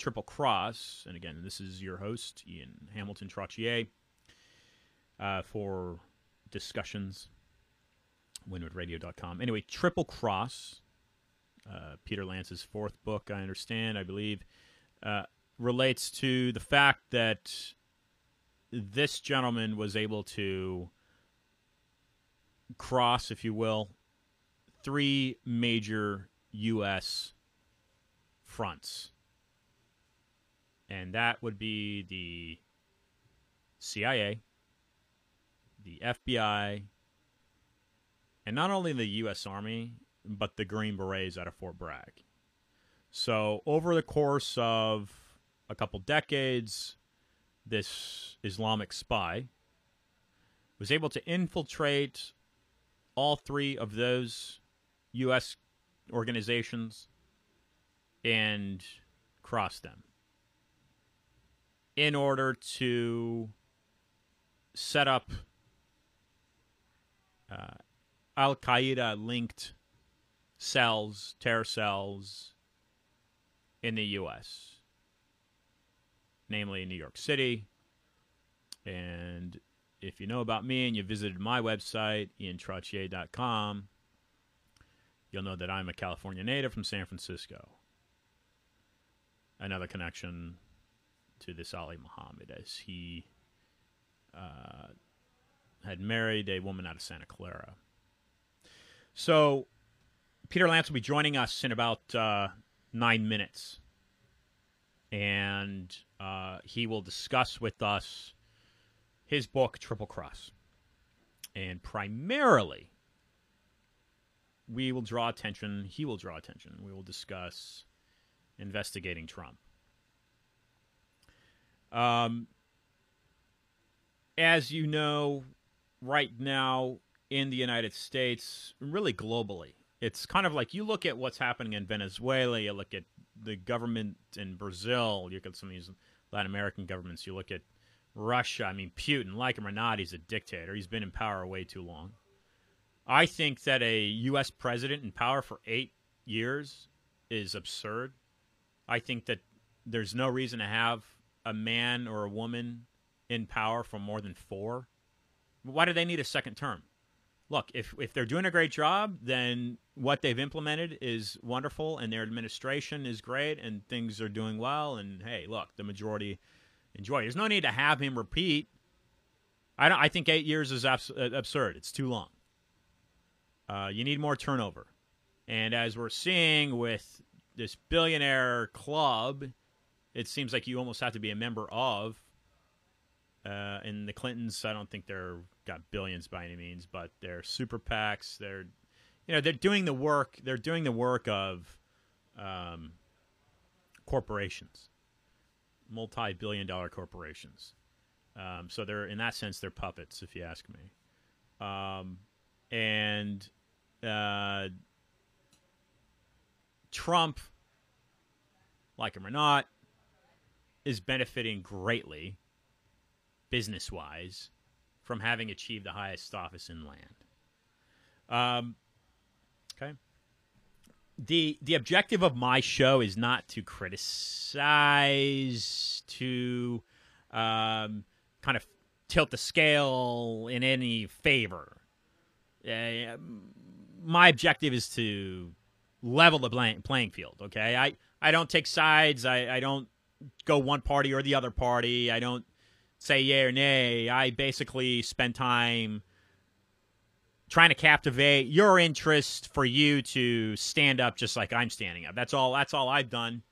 Triple Cross. And again, this is your host, Ian Hamilton Trottier, uh, for discussions, wynwoodradio.com. Anyway, Triple Cross, uh, Peter Lance's fourth book, I understand, I believe, uh, relates to the fact that this gentleman was able to cross, if you will, three major U.S. fronts. And that would be the CIA, the FBI, and not only the U.S. Army, but the Green Berets out of Fort Bragg. So, over the course of a couple decades, this Islamic spy was able to infiltrate all three of those U.S. organizations and cross them in order to set up uh, Al Qaeda linked cells, terror cells in the U.S., namely in New York City. And if you know about me and you visited my website, iantrottier.com, you'll know that I'm a California native from San Francisco. Another connection to this Ali Muhammad, as he uh, had married a woman out of Santa Clara. So, Peter Lance will be joining us in about uh, nine minutes. And uh, he will discuss with us his book, Triple Cross. And primarily, we will draw attention, he will draw attention, we will discuss investigating Trump. Um, as you know, right now in the United States, really globally, it's kind of like you look at what's happening in Venezuela, you look at the government in Brazil, you look at some of these Latin American governments, you look at Russia. I mean, Putin, like him or not, he's a dictator. He's been in power way too long. I think that a U.S. president in power for eight years is absurd. I think that there's no reason to have a man or a woman in power for more than four. Why do they need a second term? Look, if if they're doing a great job, then what they've implemented is wonderful, and their administration is great, and things are doing well. And hey, look, the majority enjoy. There's no need to have him repeat. I don't. I think eight years is abs- uh, absurd. It's too long. Uh, you need more turnover, and as we're seeing with this billionaire club, it seems like you almost have to be a member of. Uh, and the Clintons, I don't think they're got billions by any means, but they're super PACs. They're, you know, they're doing the work. They're doing the work of um, corporations, multi-billion-dollar corporations. Um, so they're in that sense they're puppets, if you ask me. Um, and uh, Trump, like him or not, is benefiting greatly, business wise, from having achieved the highest office in land. Um, okay. The the objective of my show is not to criticize, to um, kind of tilt the scale in any favor. Uh, my objective is to level the playing field. Okay, I I don't take sides. I, I don't go one party or the other party. I don't say yay or nay. I basically spend time trying to captivate your interest for you to stand up just like I'm standing up. That's all that's all I've done.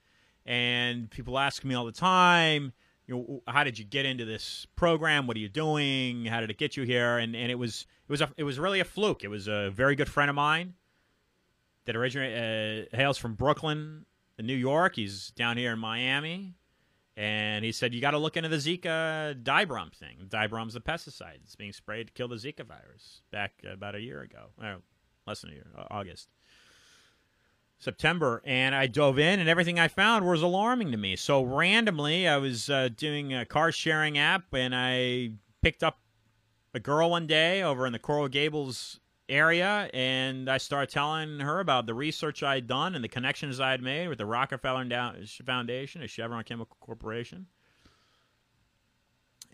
And people ask me all the time, you know, how did you get into this program? What are you doing? How did it get you here? And and it was it was a, it was really a fluke. It was a very good friend of mine that originally uh, hails from Brooklyn, New York. He's down here in Miami and he said, you got to look into the Zika Dibrom thing. Dibrom's a pesticide. It's being sprayed to kill the Zika virus back about a year ago. Oh, less than a year, August. September, and I dove in, and everything I found was alarming to me. So randomly, I was uh, doing a car sharing app, and I picked up a girl one day over in the Coral Gables area, and I started telling her about the research I had done and the connections I had made with the Rockefeller Foundation, a Chevron Chemical Corporation,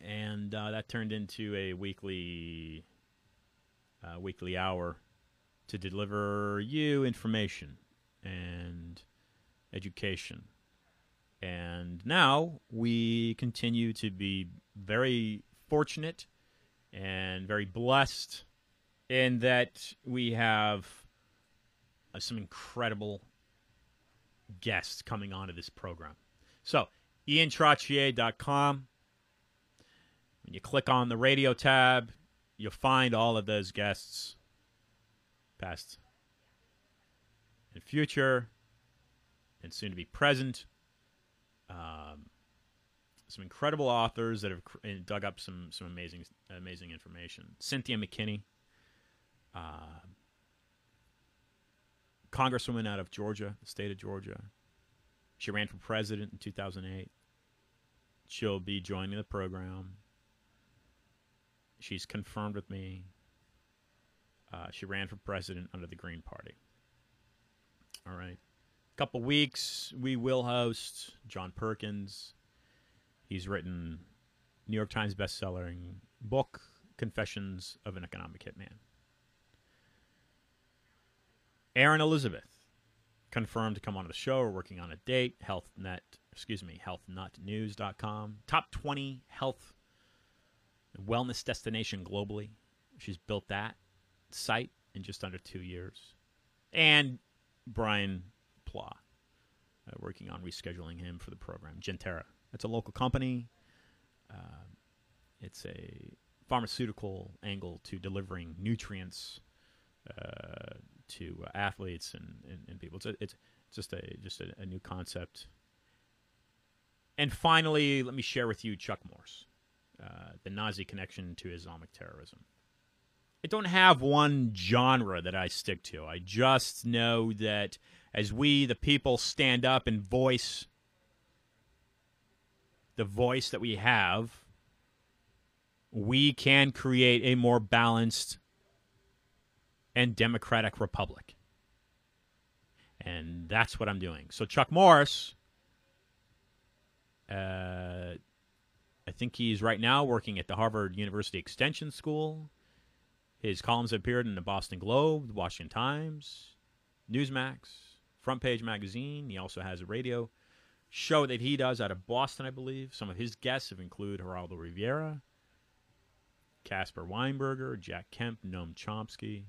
and uh, that turned into a weekly uh, weekly hour to deliver you information and education. And now we continue to be very fortunate and very blessed in that we have uh, some incredible guests coming onto this program. So, iantrottier.com. When you click on the radio tab, you'll find all of those guests, past and future, and soon to be present. Um, some incredible authors that have dug up some some amazing amazing information. Cynthia McKinney, uh, congresswoman out of Georgia, the state of Georgia. She ran for president in 2008. She'll be joining the program. She's confirmed with me. Uh, she ran for president under the Green Party. All right. Couple weeks, we will host John Perkins. He's written New York Times best-selling book, Confessions of an Economic Hitman. Erin Elizabeth confirmed to come on the show. We're working on a date. HealthNet, excuse me, healthnutnews.com. Top 20 health wellness destination globally. She's built that site in just under two years. And Brian Pla, uh, working on rescheduling him for the program. Gentera, it's a local company. Uh, it's a pharmaceutical angle to delivering nutrients uh, to athletes and, and, and, people. It's, a, it's just a just a, a, new concept. And finally, let me share with you Chuck Morse, uh, the Nazi connection to Islamic terrorism. I don't have one genre that I stick to. I just know that as we, the people, stand up and voice the voice that we have, we can create a more balanced and democratic republic. And that's what I'm doing. So, Chuck Morse, uh, I think he's right now working at the Harvard University Extension School. His columns appeared in the Boston Globe, the Washington Times, Newsmax, Front Page Magazine. He also has a radio show that he does out of Boston, I believe. Some of his guests have included Geraldo Rivera, Casper Weinberger, Jack Kemp, Noam Chomsky,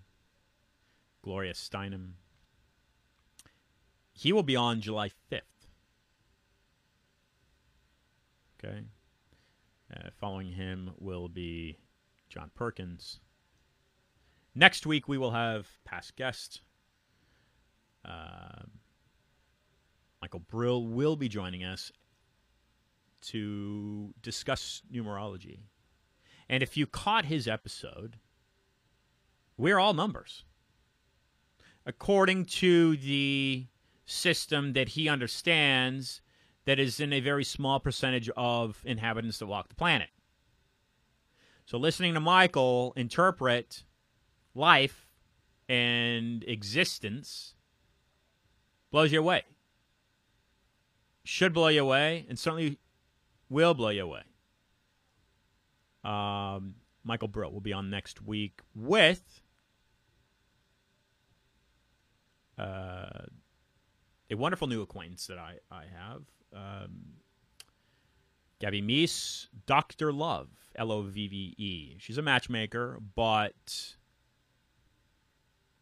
Gloria Steinem. He will be on July 5th. Okay. Uh, following him will be John Perkins. Next week, we will have past guest. Uh, Michael Brill will be joining us to discuss numerology. And if you caught his episode, we're all numbers. According to the system that he understands, that is in a very small percentage of inhabitants that walk the planet. So, listening to Michael interpret life and existence blows you away should blow you away, and certainly will blow you away. Um, Michael Brill will be on next week with uh, a wonderful new acquaintance that I, I have. Um, Gabby Meese, Dr. Love, L O V V E. She's a matchmaker, but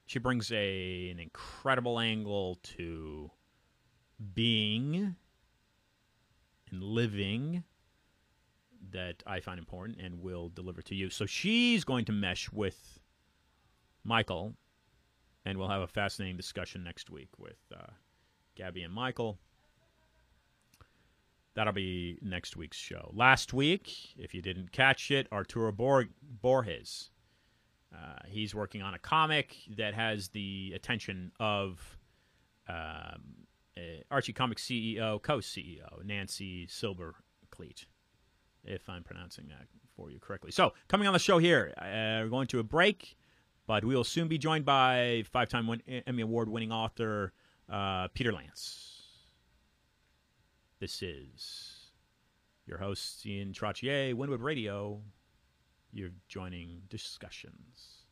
she brings a an incredible angle to being and living that I find important and will deliver to you. So she's going to mesh with Michael, and we'll have a fascinating discussion next week with uh, Gabby and Michael. That'll be next week's show. Last week, if you didn't catch it, Arturo Bor- Borges. Uh, he's working on a comic that has the attention of um, uh, Archie Comics CEO, co-CEO Nancy Silberkleit, if I'm pronouncing that for you correctly. So, coming on the show here, uh, we're going to a break. But we will soon be joined by five-time Emmy Award-winning author uh, Peter Lance. This is your host Ian Trottier, Wynwood Radio. You're joining discussions.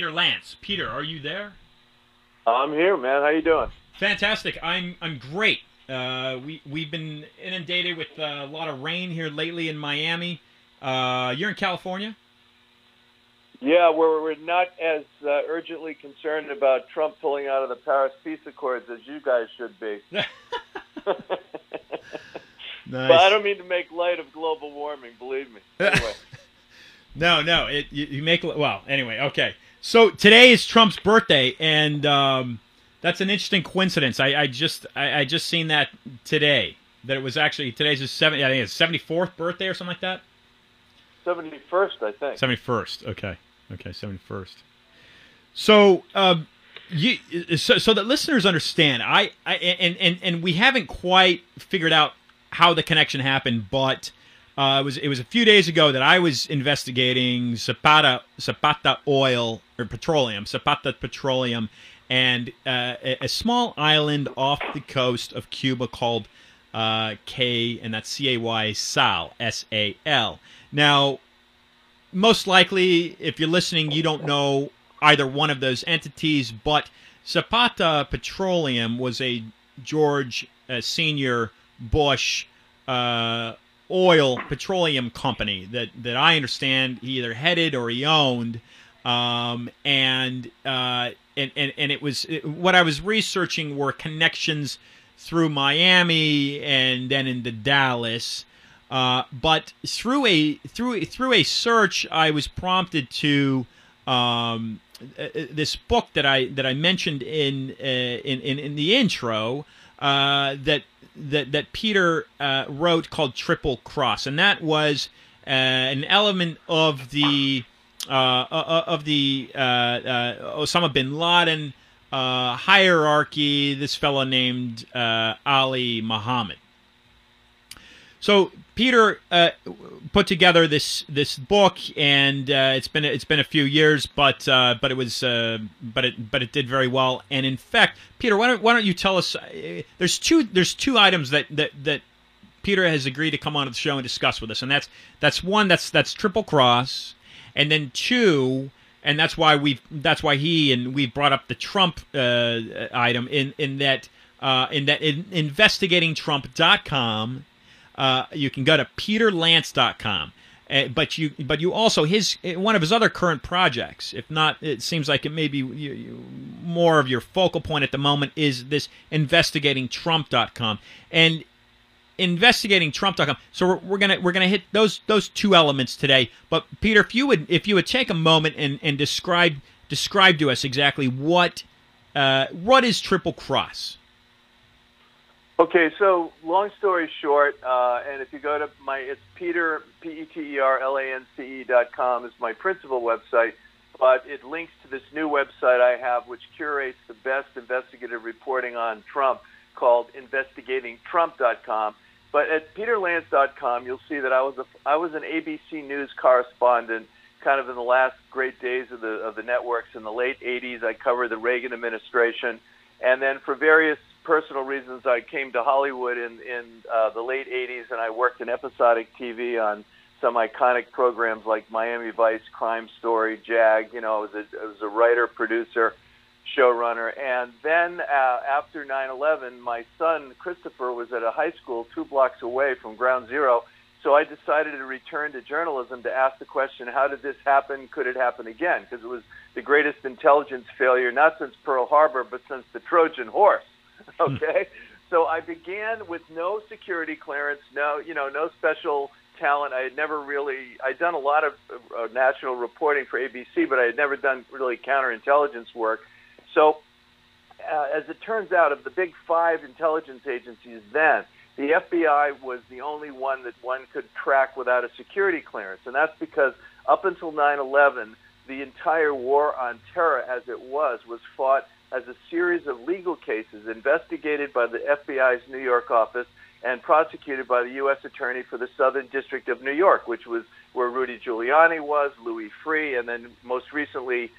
Peter Lance. Peter, are you there? I'm here, man. How you doing? Fantastic. I'm I'm great. Uh, we we've been inundated with uh, a lot of rain here lately in Miami. Uh, you're in California. Yeah, we're we're not as uh, urgently concerned about Trump pulling out of the Paris Peace Accords as you guys should be. nice. But I don't mean to make light of global warming. Believe me. Anyway. No, no. It you, you, make well. Anyway, okay. So today is Trump's birthday, and um, that's an interesting coincidence. I, I just I, I, just seen that today that it was actually today's his seventy. I think it's seventy fourth birthday or something like that. Seventy first, I think. Seventy first. Okay. Okay. Seventy first. So. Um, you, so, so that listeners understand, I, I and, and and we haven't quite figured out how the connection happened, but uh, it was it was a few days ago that I was investigating Zapata Zapata oil or petroleum, Zapata petroleum, and uh, a, small island off the coast of Cuba called uh, K, and that's C A Y Sal S A L. Now, most likely, if you're listening, you don't know either one of those entities, but Zapata Petroleum was a George uh, Senior Bush uh, oil petroleum company that that I understand he either headed or he owned, um, and, uh, and and and it was it, what I was researching were connections through Miami and then into Dallas. Uh, but through a through through a search, I was prompted to um, uh, uh, this book that I that I mentioned in uh, in, in, in the intro uh, that that that Peter uh, wrote called Triple Cross, and that was an element of the of the uh, uh, Osama bin Laden hierarchy. This fellow named Ali Muhammad. So Peter uh, put together this this book, and uh, it's been it's been a few years, but uh, but it was uh, but it but it did very well. And in fact, Peter, why don't why don't you tell us? Uh, there's two there's two items that that that Peter has agreed to come on the show and discuss with us, and that's that's one that's that's Triple Cross, and then two. And that's why we've that's why he and we've brought up the Trump uh, item in in that uh, in that in investigatingtrump.com uh, you can go to peterlance.com. Uh, but you, but you also his one of his other current projects. If not, it seems like it may be you, you, more of your focal point at the moment is this investigatingtrump.com and investigatingtrump.com. So we're, we're gonna we're gonna hit those those two elements today. But Peter, if you would if you would take a moment and, and describe describe to us exactly what uh, what is Triple Cross. Okay, so long story short, uh, and if you go to my, it's Peter P E T E R L A N C E dot com is my principal website, but it links to this new website I have, which curates the best investigative reporting on Trump, called InvestigatingTrump.com. But at PeterLance.com, you'll see that I was a, I was an ABC News correspondent, kind of in the last great days of the of the networks in the late '80s. I covered the Reagan administration, and then for various personal reasons, I came to Hollywood in in uh, the late '80s, and I worked in episodic TV on some iconic programs like Miami Vice, Crime Story, Jag. You know, I was a, I was a writer, producer, showrunner, and then uh, after 9/11, my son Christopher was at a high school two blocks away from Ground Zero. So I decided to return to journalism to ask the question, how did this happen? Could it happen again? Because it was the greatest intelligence failure, not since Pearl Harbor, but since the Trojan horse. okay, so I began with no security clearance, no, you know, no special talent. I had never really, I'd done a lot of uh, national reporting for ABC, but I had never done really counterintelligence work. So, uh, as it turns out, of the big five intelligence agencies then, the FBI was the only one that one could track without a security clearance. And that's because up until 9 11, the entire war on terror, as it was, was fought as a series of legal cases investigated by the FBI's New York office and prosecuted by the U.S. Attorney for the Southern District of New York, which was where Rudy Giuliani was, Louis Freeh, and then most recently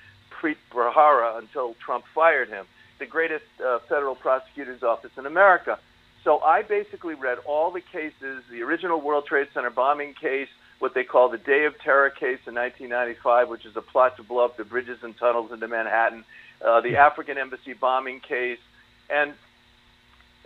Preet Bharara until Trump fired him, the greatest uh, federal prosecutor's office in America. So I basically read all the cases, the original World Trade Center bombing case, what they call the Day of Terror case in 1995, which is a plot to blow up the bridges and tunnels into Manhattan, uh, the African embassy bombing case, and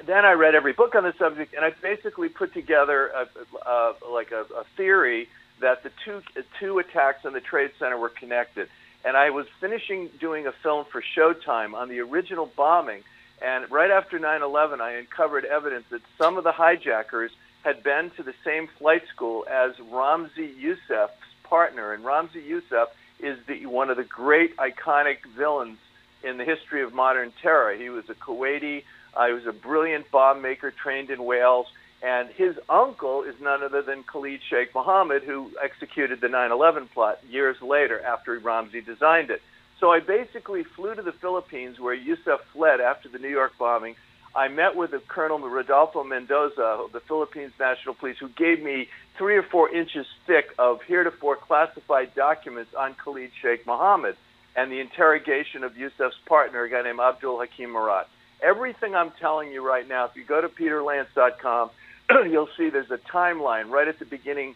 then I read every book on the subject, and I basically put together a, a, like a, a theory that the two two attacks on the Trade Center were connected. And I was finishing doing a film for Showtime on the original bombing, and right after 9/11, I uncovered evidence that some of the hijackers had been to the same flight school as Ramzi Youssef's partner, and Ramzi Youssef is the one of the great iconic villains in the history of modern terror. He was a Kuwaiti. Uh, he was a brilliant bomb maker trained in Wales. And his uncle is none other than Khalid Sheikh Mohammed, who executed the 9 11 plot years later after Ramzi designed it. So I basically flew to the Philippines where Youssef fled after the New York bombing. I met with Colonel Rodolfo Mendoza of the Philippines National Police, who gave me three or four inches thick of heretofore classified documents on Khalid Sheikh Mohammed and the interrogation of Youssef's partner, a guy named Abdul Hakim Murad. Everything I'm telling you right now, if you go to peterlance.com, you'll see there's a timeline right at the beginning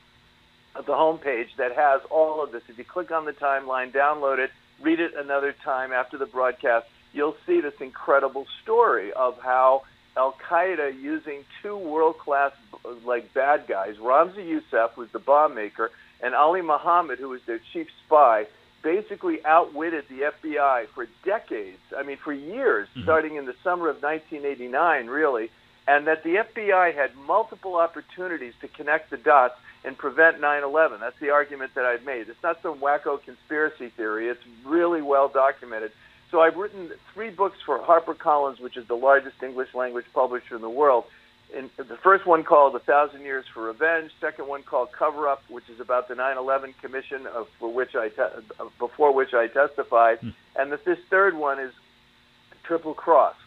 of the homepage that has all of this. If you click on the timeline, download it, read it another time after the broadcast, you'll see this incredible story of how Al Qaeda using two world class like bad guys, Ramzi Youssef was the bomb maker, and Ali Muhammad, who was their chief spy, basically outwitted the FBI for decades. I mean, for years, mm-hmm. starting in the summer of 1989, really, and that the FBI had multiple opportunities to connect the dots and prevent 9/11. That's the argument that I've made. It's not some wacko conspiracy theory. It's really well documented. So I've written three books for HarperCollins, which is the largest English language publisher in the world, in the first one called A Thousand Years for Revenge, second one called Cover Up, which is about the 9/11 Commission of for which I te- before which I testified, mm. and that this third one is Triple Cross.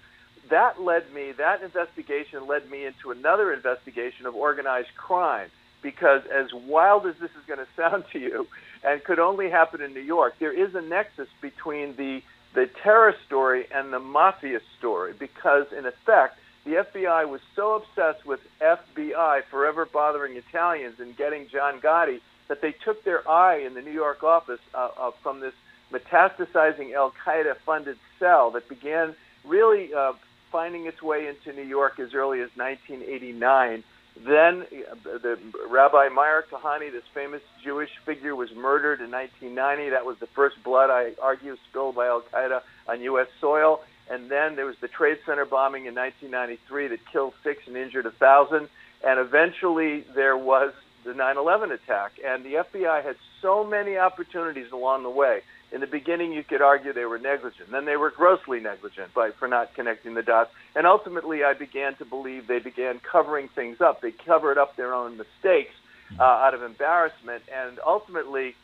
That led me. That investigation led me into another investigation of organized crime. Because as wild as this is going to sound to you, and could only happen in New York, there is a nexus between the the terror story and the mafia story. Because in effect, the FBI was so obsessed with FBI, forever bothering Italians, and getting John Gotti that they took their eye in the New York office uh, uh, from this metastasizing Al Qaeda funded cell that began really uh, finding its way into New York as early as 1989. Then uh, the Rabbi Meir Kahane, this famous Jewish figure, was murdered in 1990. That was the first blood, I argue, spilled by Al Qaeda on U.S. soil. And then there was the Trade Center bombing in 1993 that killed six and injured a thousand. And eventually there was the 9/11 attack. And the FBI had so many opportunities along the way. In the beginning, you could argue they were negligent. Then they were grossly negligent by for not connecting the dots. And ultimately, I began to believe they began covering things up. They covered up their own mistakes uh, out of embarrassment. And ultimately,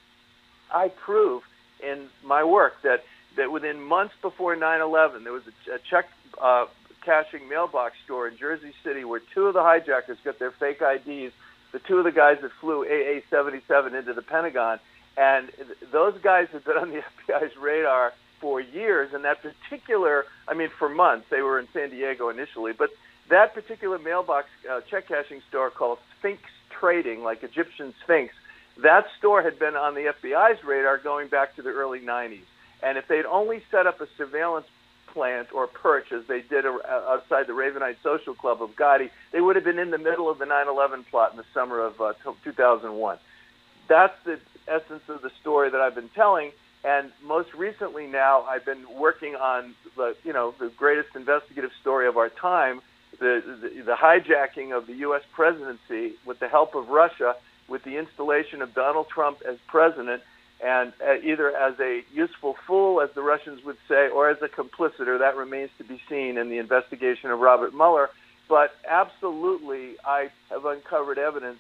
I prove in my work that that within months before 9/11, there was a, a check uh, cashing mailbox store in Jersey City where two of the hijackers got their fake IDs. The two of the guys that flew AA-77 into the Pentagon, and those guys have been on the FBI's radar for years. And that particular, I mean, for months, they were in San Diego initially, but that particular mailbox uh, check cashing store called Sphinx Trading, like Egyptian Sphinx, that store had been on the FBI's radar going back to the early 90s. And if they'd only set up a surveillance plant or perch as they did outside the Ravenite Social Club of Gotti, they would have been in the middle of the 9/11 plot in the summer of uh, 2001. That's the essence of the story that I've been telling. And most recently, now I've been working on the you know the greatest investigative story of our time, the, the the hijacking of the U.S. presidency with the help of Russia, with the installation of Donald Trump as president and uh, either as a useful fool, as the Russians would say, or as a complicitor. That remains to be seen in the investigation of Robert Mueller. But absolutely, I have uncovered evidence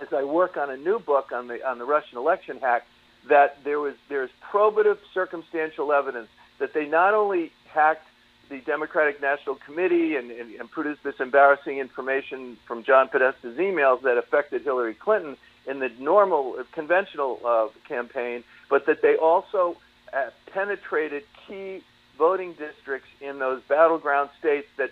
as I work on a new book on the on the Russian election hack that there was there's probative circumstantial evidence that they not only hacked the Democratic National Committee and, and, and produced this embarrassing information from John Podesta's emails that affected Hillary Clinton, in the normal, uh, conventional uh, campaign, but that they also uh, penetrated key voting districts in those battleground states that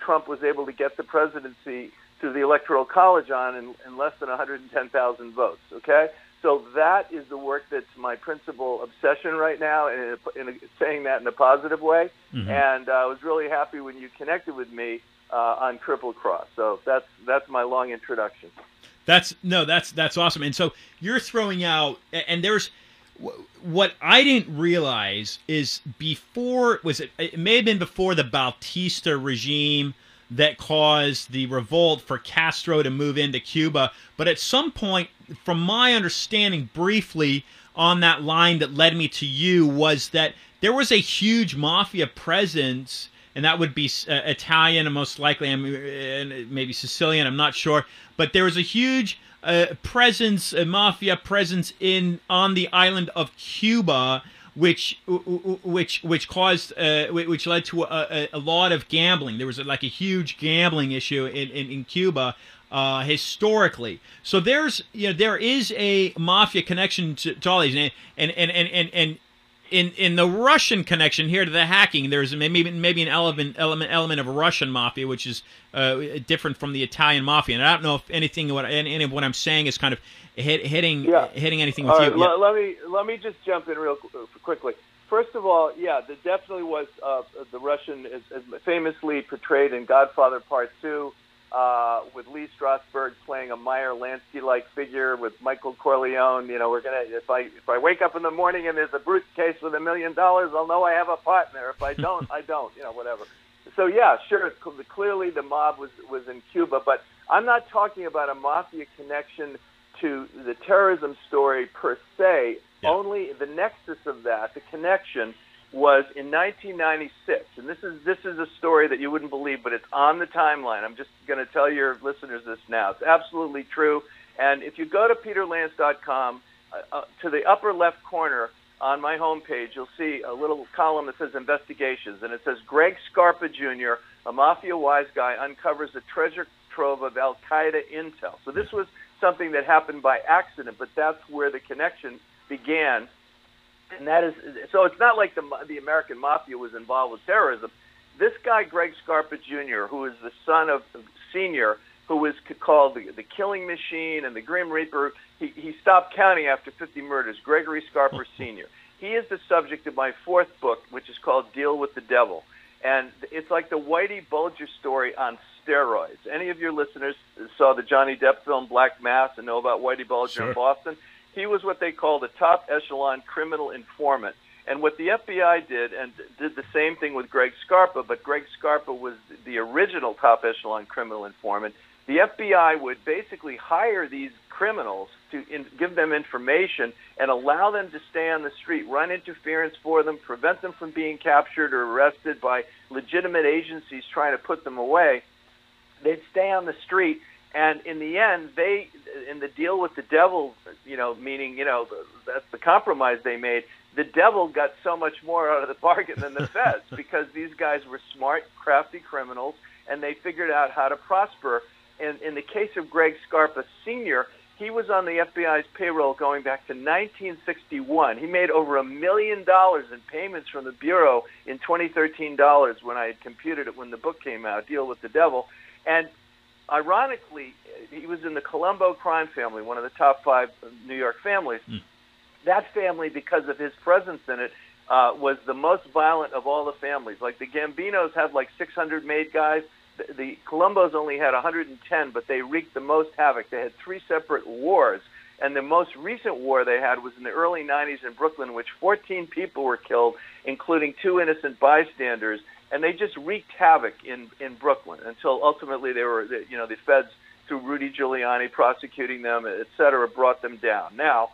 Trump was able to get the presidency through the Electoral College on in, in less than 110,000 votes. Okay, so that is the work that's my principal obsession right now, and in, in a, saying that in a positive way. Mm-hmm. And uh, I was really happy when you connected with me uh, on Triple Cross. So that's that's my long introduction. That's no, that's that's awesome. And so you're throwing out, and there's what I didn't realize is before was it? It may have been before the Batista regime that caused the revolt for Castro to move into Cuba. But at some point, from my understanding, briefly on that line that led me to you was that there was a huge mafia presence and that would be uh, Italian and most likely and maybe Sicilian. I'm not sure, but there was a huge uh, presence, a mafia presence in on the island of Cuba, which which which caused uh, which led to a, a, lot of gambling. There was like a huge gambling issue in in, in Cuba. Uh, historically, so there's you know there is a mafia connection to, to all these, and and and and, and in in the Russian connection here to the hacking, there's maybe maybe an element element element of Russian mafia, which is uh, different from the Italian mafia. And I don't know if anything what any of what I'm saying is kind of hit, hitting yeah. hitting anything with you. Yeah. let, let me let me just jump in real quickly. First of all, yeah, there definitely was uh, the Russian, is, is famously portrayed in Godfather Part Two uh, with Lee Strasberg playing a Meyer Lansky-like figure with Michael Corleone. You know, we're gonna if I if I wake up in the morning and there's a briefcase with a million dollars, I'll know I have a partner. If I don't, I don't. You know, whatever. So yeah, sure. Clearly, the mob was was in Cuba, but I'm not talking about a mafia connection to the terrorism story per se. Yeah. Only the nexus of that, the connection, was in 1996, and this is this is a story that you wouldn't believe, but it's on the timeline. I'm just going to tell your listeners this now. It's absolutely true. And if you go to peterlance.com, uh, uh, to the upper left corner on my homepage, you'll see a little column that says investigations, and it says Greg Scarpa Jr., a mafia wise guy, uncovers a treasure trove of Al Qaeda intel. So this was something that happened by accident, but that's where the connection began. And that is so. It's not like the the American mafia was involved with terrorism. This guy, Greg Scarpa Jr., who is the son of Senior, who was called the, the Killing Machine and the Grim Reaper, he, he stopped counting after 50 murders. Gregory Scarpa Sr. He is the subject of my fourth book, which is called Deal with the Devil. And it's like the Whitey Bulger story on steroids. Any of your listeners saw the Johnny Depp film Black Mass and know about Whitey Bulger sure. in Boston? He was what they called a top echelon criminal informant. And what the FBI did, and did the same thing with Greg Scarpa, but Greg Scarpa was the original top echelon criminal informant. The FBI would basically hire these criminals to in, give them information and allow them to stay on the street, run interference for them, prevent them from being captured or arrested by legitimate agencies trying to put them away. They'd stay on the street, and in the end, they in the deal with the devil, you know, meaning you know that's the compromise they made. The devil got so much more out of the bargain than the feds because these guys were smart, crafty criminals, and they figured out how to prosper. In, in the case of Greg Scarpa Sr., he was on the FBI's payroll going back to 1961. He made over a million dollars in payments from the Bureau in 2013 dollars when I had computed it when the book came out, Deal with the Devil. And ironically, he was in the Colombo crime family, one of the top five New York families. Mm. That family, because of his presence in it, uh, was the most violent of all the families. Like the Gambinos had like 600 made guys the, the Colombos only had 110, but they wreaked the most havoc. They had three separate wars, and the most recent war they had was in the early 90s in Brooklyn, which 14 people were killed, including two innocent bystanders, and they just wreaked havoc in in Brooklyn until ultimately they were, you know, the feds through Rudy Giuliani prosecuting them, et cetera, brought them down. Now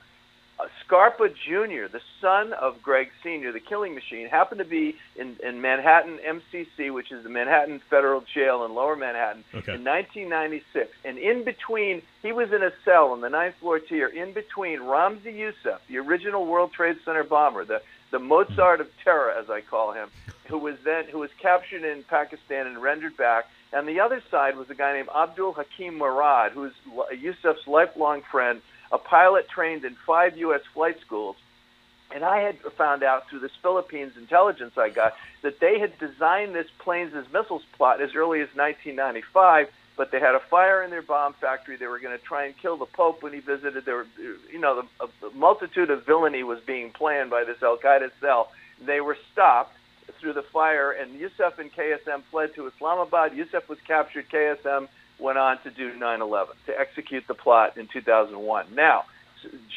uh, Scarpa Jr., the son of Greg Sr., the killing machine, happened to be in, in Manhattan MCC, which is the Manhattan Federal Jail in Lower Manhattan, okay. in 1996. And in between, he was in a cell on the ninth floor tier, in between Ramzi Youssef, the original World Trade Center bomber, the the Mozart of terror, as I call him, who was then who was captured in Pakistan and rendered back. And the other side was a guy named Abdul Hakim Murad, who's Youssef's lifelong friend a pilot trained in five U.S. flight schools. And I had found out through this Philippines intelligence I got that they had designed this planes as missiles plot as early as 1995, but they had a fire in their bomb factory. They were going to try and kill the Pope when he visited. There were, you know, the, a multitude of villainy was being planned by this Al Qaeda cell. They were stopped through the fire, and Youssef and KSM fled to Islamabad. Youssef was captured. KSM went on to do 9/11 to execute the plot in 2001. Now,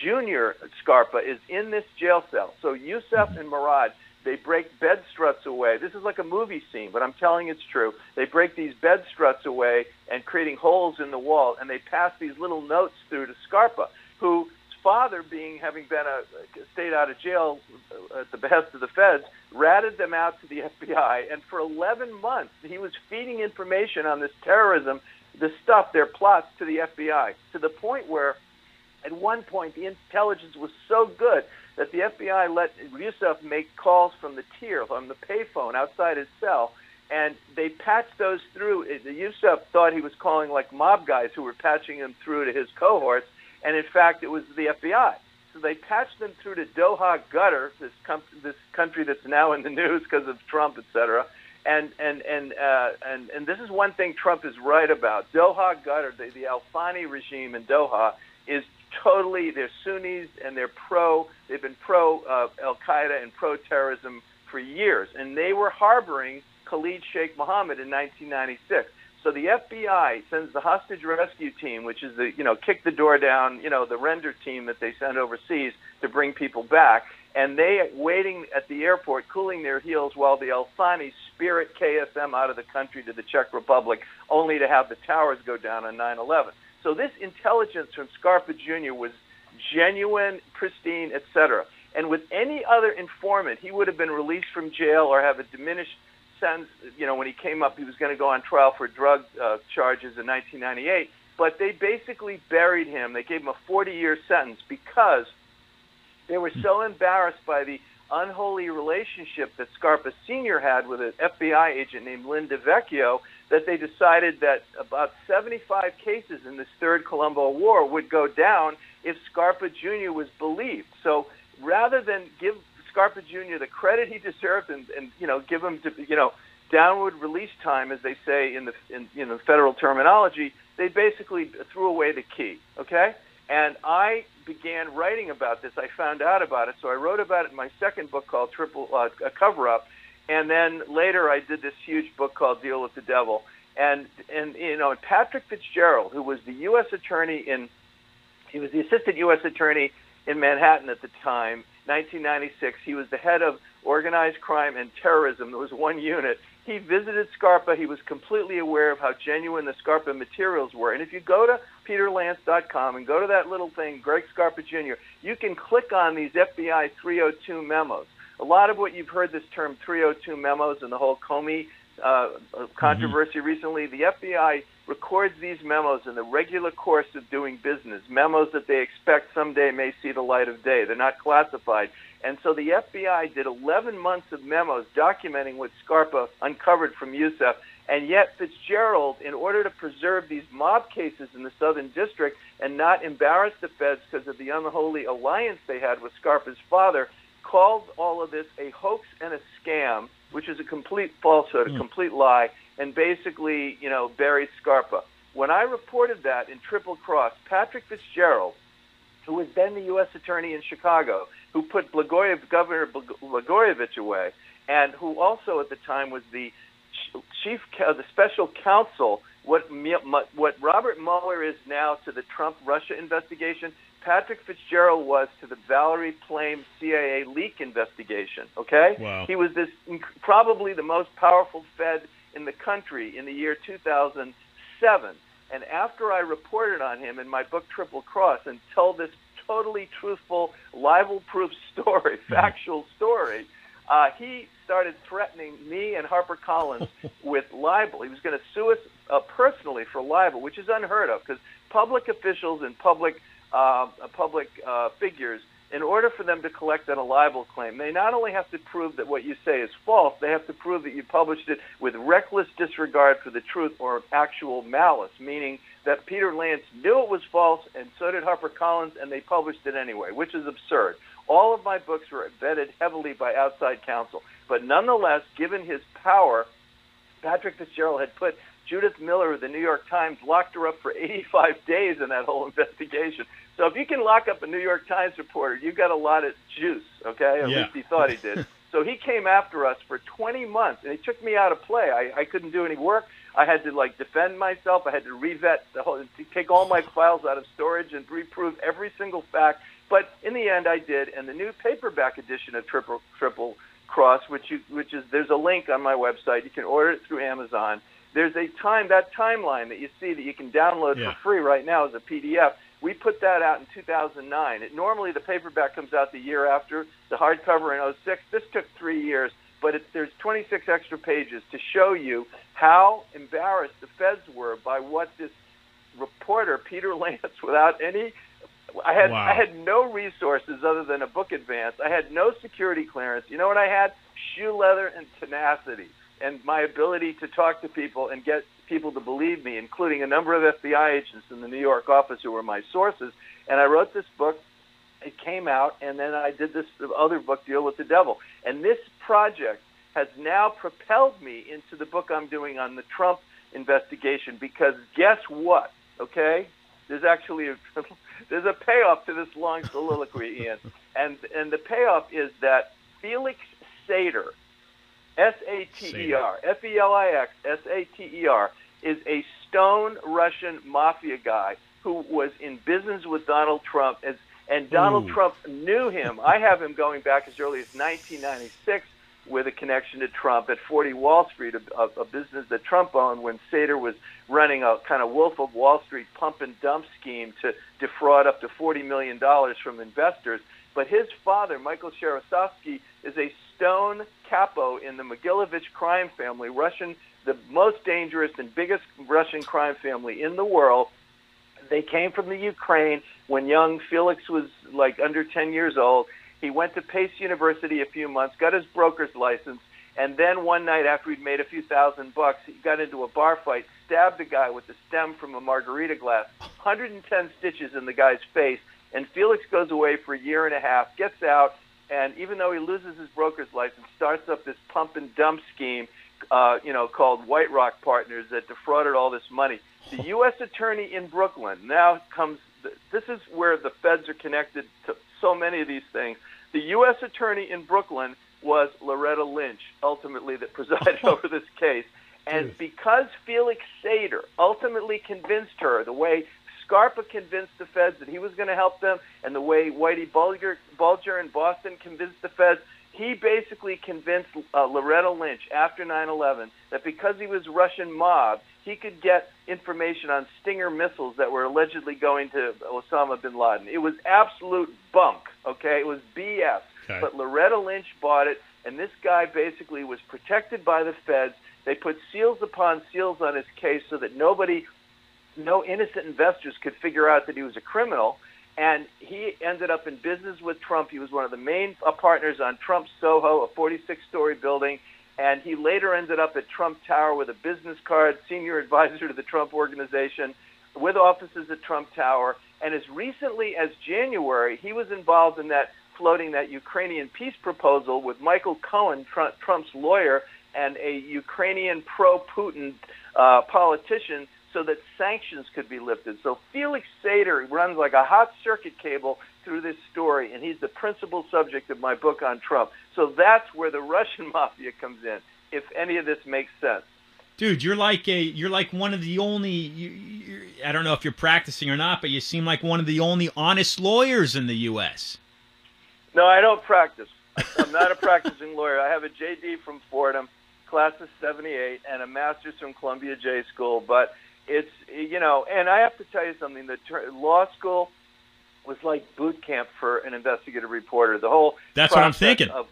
Junior Scarpa is in this jail cell. So Youssef and Murad they break bed struts away. This is like a movie scene, but I'm telling it's true. They break these bed struts away and creating holes in the wall, and they pass these little notes through to Scarpa, whose father, being having been a stayed out of jail at the behest of the feds, ratted them out to the FBI, and for 11 months he was feeding information on this terrorism the stuff, their plots to the FBI, to the point where at one point the intelligence was so good that the FBI let Youssef make calls from the tier, from the payphone outside his cell, and they patched those through. Youssef thought he was calling like mob guys who were patching him through to his cohorts, and in fact it was the FBI. So they patched them through to Doha Qatar, this, com- this country that's now in the news because of Trump, et cetera and and and uh, and and this is one thing Trump is right about. Doha Qatar, the, the Al Thani regime in Doha, is totally they're Sunnis and they're pro. They've been pro uh, Al Qaeda and pro terrorism for years, and they were harboring Khalid Sheikh Mohammed in 1996. So the FBI sends the hostage rescue team, which is the you know kick the door down, you know the render team that they send overseas to bring people back and they waiting at the airport, cooling their heels while the Al Thani spirit KSM out of the country to the Czech Republic, only to have the towers go down on 9/11. So this intelligence from Scarpa Jr. was genuine, pristine, etc. And with any other informant, he would have been released from jail or have a diminished sentence. You know, when he came up, he was going to go on trial for drug uh, charges in 1998. But they basically buried him. They gave him a 40-year sentence because they were so embarrassed by the unholy relationship that Scarpa Sr. had with an FBI agent named Lin DeVecchio that they decided that about 75 cases in this third Colombo War would go down if Scarpa Jr. was believed. So rather than give Scarpa Jr. the credit he deserved and, and you know give him to, you know downward release time, as they say in the in you know federal terminology, they basically threw away the key. Okay, and I began writing about this. I found out about it, so I wrote about it in my second book called Triple uh, a Cover Up, and then later I did this huge book called Deal with the Devil. And and you know Patrick Fitzgerald, who was the U.S. attorney in, he was the assistant U.S. attorney in Manhattan at the time, 1996. He was the head of organized crime and terrorism. There was one unit. He visited Scarpa. He was completely aware of how genuine the Scarpa materials were. And if you go to peterlance.com and go to that little thing, Greg Scarpa Jr., you can click on these FBI 302 memos. A lot of what you've heard this term 302 memos and the whole Comey uh, controversy mm-hmm. recently, the FBI records these memos in the regular course of doing business, memos that they expect someday may see the light of day. They're not classified. And so the FBI did 11 months of memos documenting what Scarpa uncovered from Yousef. And yet Fitzgerald, in order to preserve these mob cases in the Southern District and not embarrass the feds because of the unholy alliance they had with Scarpa's father, called all of this a hoax and a scam, which is a complete falsehood, a hmm. complete lie, and basically, you know, buried Scarpa. When I reported that in Triple Cross, Patrick Fitzgerald, who was then the U.S. Attorney in Chicago, who put Blagojevich, Governor Blagojevich away, and who also at the time was the chief, uh, the special counsel, what what Robert Mueller is now to the Trump Russia investigation. Patrick Fitzgerald was to the Valerie Plame CIA leak investigation. Okay, wow. he was this probably the most powerful Fed in the country in the year 2007. And after I reported on him in my book Triple Cross and told this totally truthful, libel-proof story, mm-hmm. factual story, uh, he started threatening me and HarperCollins with libel. He was going to sue us uh, personally for libel, which is unheard of because public officials and public uh, public uh, figures in order for them to collect on a libel claim, they not only have to prove that what you say is false, they have to prove that you published it with reckless disregard for the truth or actual malice, meaning that Peter Lance knew it was false and so did HarperCollins and they published it anyway, which is absurd. All of my books were vetted heavily by outside counsel. But nonetheless, given his power, Patrick Fitzgerald had put Judith Miller of the New York Times locked her up for 85 days in that whole investigation. So if you can lock up a New York Times reporter, you've got a lot of juice, okay? At yeah. least he thought he did. so he came after us for 20 months, and he took me out of play. I, I couldn't do any work. I had to like defend myself. I had to revet the whole, take all my files out of storage and reprove every single fact. But in the end, I did. And the new paperback edition of Triple Triple Cross, which you, which is there's a link on my website. You can order it through Amazon. There's a time that timeline that you see that you can download yeah. for free right now as a PDF. We put that out in 2009. It, normally, the paperback comes out the year after the hardcover in 06. This took three years, but it, there's 26 extra pages to show you how embarrassed the feds were by what this reporter Peter Lance, without any I had wow. I had no resources other than a book advance. I had no security clearance. You know what I had? Shoe leather and tenacity and my ability to talk to people and get people to believe me, including a number of FBI agents in the New York office who were my sources. And I wrote this book. It came out, and then I did this other book, Deal with the Devil. And this project has now propelled me into the book I'm doing on the Trump investigation because guess what? Okay, there's actually a, there's a payoff to this long soliloquy, Ian, and and the payoff is that Felix Sater S A T E R, F E L I X, S A T E R, is a stone Russian mafia guy who was in business with Donald Trump, as, and Donald Ooh. Trump knew him. I have him going back as early as 1996 with a connection to Trump at 40 Wall Street, a, a business that Trump owned when Sater was running a kind of Wolf of Wall Street pump and dump scheme to defraud up to $40 million from investors. But his father, Michael Sherostovsky, is a stone capo in the Mogilevich crime family, Russian, the most dangerous and biggest Russian crime family in the world. They came from the Ukraine when young Felix was like under 10 years old. He went to Pace University a few months, got his broker's license, and then one night after he'd made a few thousand bucks, he got into a bar fight, stabbed a guy with the stem from a margarita glass, 110 stitches in the guy's face, and Felix goes away for a year and a half, gets out, and even though he loses his broker's license, starts up this pump and dump scheme, uh, you know, called White Rock Partners that defrauded all this money. The U.S. attorney in Brooklyn now comes. This is where the feds are connected to so many of these things. The U.S. attorney in Brooklyn was Loretta Lynch, ultimately that presided over this case. And because Felix Sater ultimately convinced her, the way Scarpa convinced the feds that he was going to help them, and the way Whitey Bulger, Bulger in Boston convinced the feds, he basically convinced uh, Loretta Lynch after 9/11 that because he was Russian mob, he could get information on Stinger missiles that were allegedly going to Osama bin Laden. It was absolute bunk. Okay, it was BS. Okay. But Loretta Lynch bought it, and this guy basically was protected by the feds. They put seals upon seals on his case so that nobody, no innocent investors could figure out that he was a criminal and he ended up in business with Trump. He was one of the main uh, partners on Trump Soho, a 46-story building, and he later ended up at Trump Tower with a business card, senior advisor to the Trump Organization, with offices at Trump Tower. And as recently as January, he was involved in that floating that Ukrainian peace proposal with Michael Cohen, Trump's lawyer, and a Ukrainian pro-Putin uh, politician so that sanctions could be lifted. So Felix Sater runs like a hot circuit cable through this story, and he's the principal subject of my book on Trump. So that's where the Russian mafia comes in, if any of this makes sense. Dude, you're like a you're like one of the only you, I don't know if you're practicing or not, but you seem like one of the only honest lawyers in the U.S. No, I don't practice. I'm not a practicing lawyer. I have a JD from Fordham, class of '78, and a master's from Columbia J School, but it's you know, and I have to tell you something. The ter- law school was like boot camp for an investigative reporter. The whole that's what I'm thinking. Of,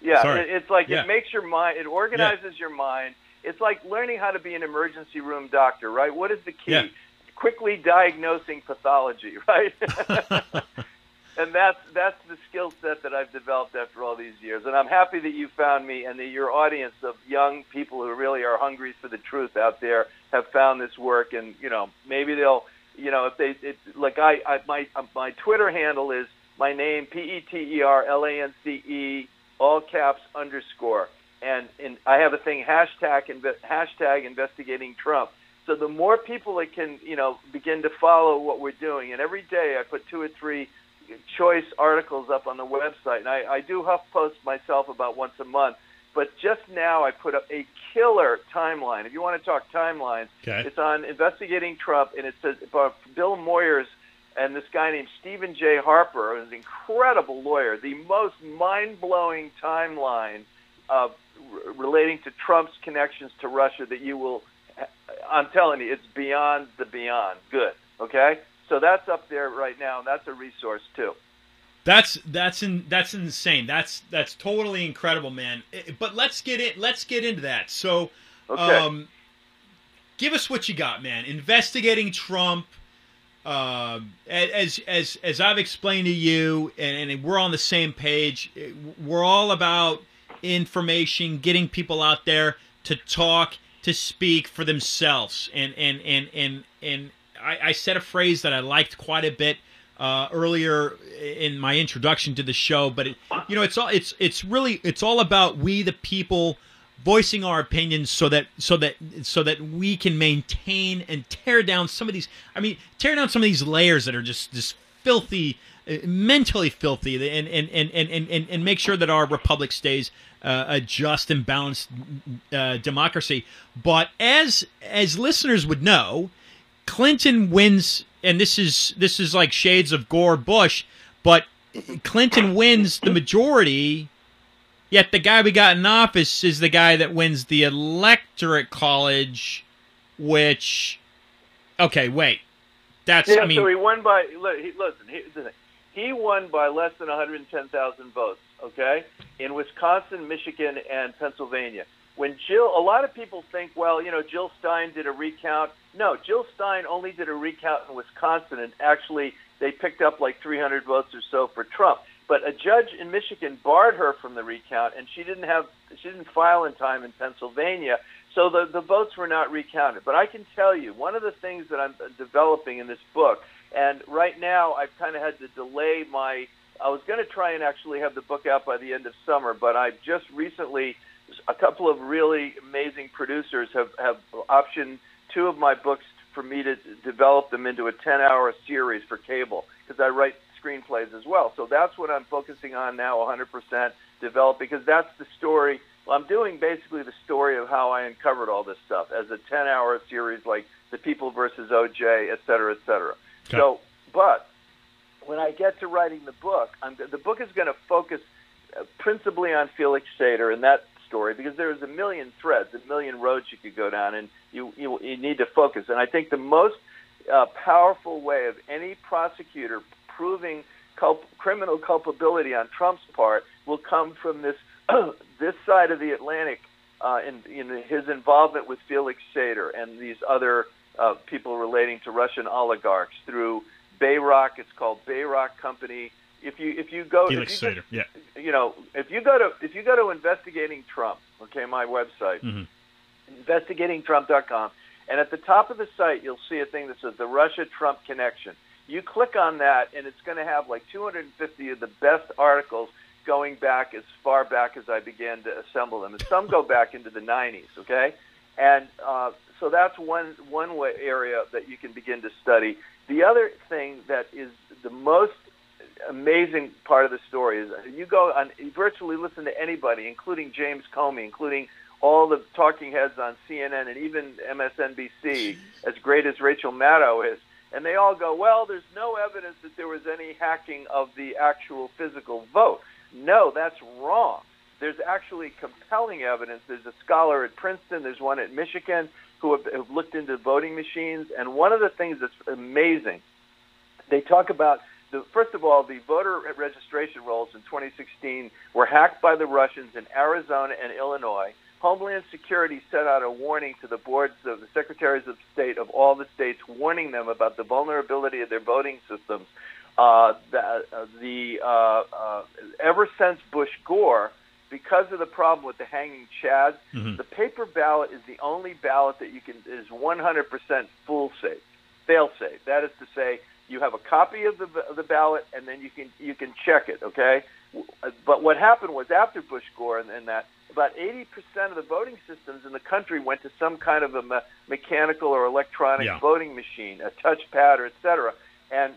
yeah, it, it's like yeah. it makes your mind. It organizes yeah. your mind. It's like learning how to be an emergency room doctor, right? What is the key? Yeah. Quickly diagnosing pathology, right? and that's that's the skill set that I've developed after all these years. And I'm happy that you found me and that your audience of young people who really are hungry for the truth out there have found this work. And you know, maybe they'll, you know, if they, it, like I, I my my Twitter handle is my name P E T E R L A N C E all caps underscore. And and I have a thing hashtag hashtag investigating Trump. So the more people that can, you know, begin to follow what we're doing, and every day I put two or three choice articles up on the website, and I, I do HuffPost myself about once a month. But just now, I put up a killer timeline. If you want to talk timelines, okay. it's on investigating Trump, and it says about Bill Moyers and this guy named Stephen J. Harper, who's an incredible lawyer. The most mind-blowing timeline of relating to Trump's connections to Russia that you will. I'm telling you, it's beyond the beyond good. Okay. So that's up there right now, and that's a resource too. That's that's in, that's insane. That's that's totally incredible, man. But let's get it. Let's get into that. So, okay. um, give us what you got, man. Investigating Trump. Uh, as as as I've explained to you, and, and we're on the same page. We're all about information, getting people out there to talk, to speak for themselves, and and and and and I, I said a phrase that I liked quite a bit uh, earlier in my introduction to the show, but it, you know, it's all it's it's really it's all about we the people voicing our opinions so that so that so that we can maintain and tear down some of these. I mean, tear down some of these layers that are just just filthy, uh, mentally filthy, and and and and and, and make sure that our republic stays. Uh, a just and balanced uh, democracy, but as as listeners would know, Clinton wins, and this is this is like shades of Gore Bush, but Clinton wins the majority. Yet the guy we got in office is the guy that wins the electorate college, which, okay, wait, that's yeah. I mean, so he won by. Listen, he, He won by less than 110,000 votes, okay, in Wisconsin, Michigan, and Pennsylvania. When Jill, a lot of people think, well, you know, Jill Stein did a recount. No, Jill Stein only did a recount in Wisconsin, and actually they picked up like 300 votes or so for Trump. But a judge in Michigan barred her from the recount, and she didn't have she didn't file in time in Pennsylvania, so the the votes were not recounted. But I can tell you, one of the things that I'm developing in this book, and right now I've kind of had to delay my. I was going to try and actually have the book out by the end of summer, but I've just recently, a couple of really amazing producers have have optioned two of my books for me to develop them into a 10-hour series for cable because I write screenplays as well. So that's what I'm focusing on now 100% develop because that's the story. Well, I'm doing basically the story of how I uncovered all this stuff as a 10-hour series like The People versus OJ, et cetera, et cetera. Okay. So, but when I get to writing the book, I'm, the book is going to focus uh, principally on Felix Sater and that story because there's a million threads, a million roads you could go down, and you you, you need to focus. And I think the most uh, powerful way of any prosecutor proving culp- criminal culpability on Trump's part will come from this this side of the Atlantic uh, in, in his involvement with Felix Sater and these other uh, people relating to Russian oligarchs through Bayrock. It's called Bayrock Company. If you if you go Felix if you Sater, yeah. You know, if you go to if you go to investigating Trump, okay, my website, mm-hmm. investigatingtrump.com, and at the top of the site you'll see a thing that says the Russia Trump connection. You click on that, and it's going to have like 250 of the best articles going back as far back as I began to assemble them. And some go back into the 90s, okay? And uh, so that's one one way area that you can begin to study. The other thing that is the most amazing part of the story is you go on you virtually listen to anybody, including James Comey, including all the talking heads on CNN and even MSNBC, as great as Rachel Maddow is, and they all go, well, there's no evidence that there was any hacking of the actual physical vote. No, that's wrong. There's actually compelling evidence. There's a scholar at Princeton, there's one at Michigan who have, have looked into voting machines, and one of the things that's amazing, they talk about the, first of all, the voter registration rolls in 2016 were hacked by the Russians in Arizona and Illinois. Homeland Security sent out a warning to the boards of the secretaries of state of all the states, warning them about the vulnerability of their voting systems. Uh, the, uh, the uh, uh, ever since Bush Gore, because of the problem with the hanging chads, mm-hmm. the paper ballot is the only ballot that you can is 100% fool safe, fail safe. That is to say, you have a copy of the of the ballot, and then you can you can check it. Okay, but what happened was after Bush Gore and, and that about 80% of the voting systems in the country went to some kind of a me- mechanical or electronic yeah. voting machine, a touchpad or et cetera. And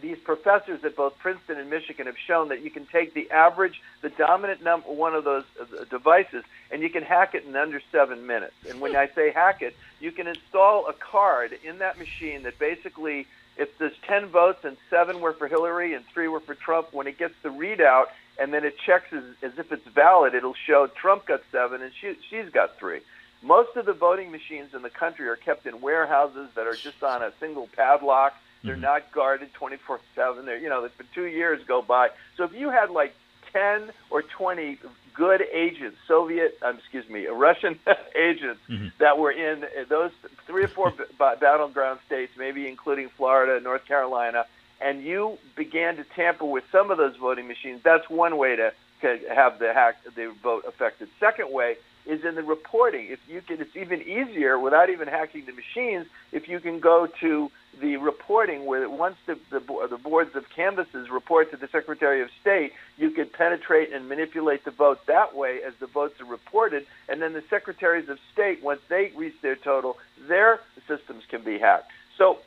these professors at both Princeton and Michigan have shown that you can take the average, the dominant number one of those uh, devices, and you can hack it in under seven minutes. And when I say hack it, you can install a card in that machine that basically, if there's 10 votes and seven were for Hillary and three were for Trump, when it gets the readout, and then it checks as, as if it's valid. It'll show Trump got seven and she, she's got three. Most of the voting machines in the country are kept in warehouses that are just on a single padlock. They're mm-hmm. not guarded 24/7. They're you know for two years go by. So if you had like 10 or 20 good agents, Soviet, um, excuse me, Russian agents mm-hmm. that were in those three or four battleground states, maybe including Florida, North Carolina, and you began to tamper with some of those voting machines, that's one way to, to have the hack the vote affected. Second way is in the reporting. If you can, it's even easier without even hacking the machines. If you can go to the reporting, where once the, the, the boards of canvases report to the Secretary of State, you can penetrate and manipulate the vote that way as the votes are reported, and then the secretaries of state, once they reach their total, their systems can be hacked. So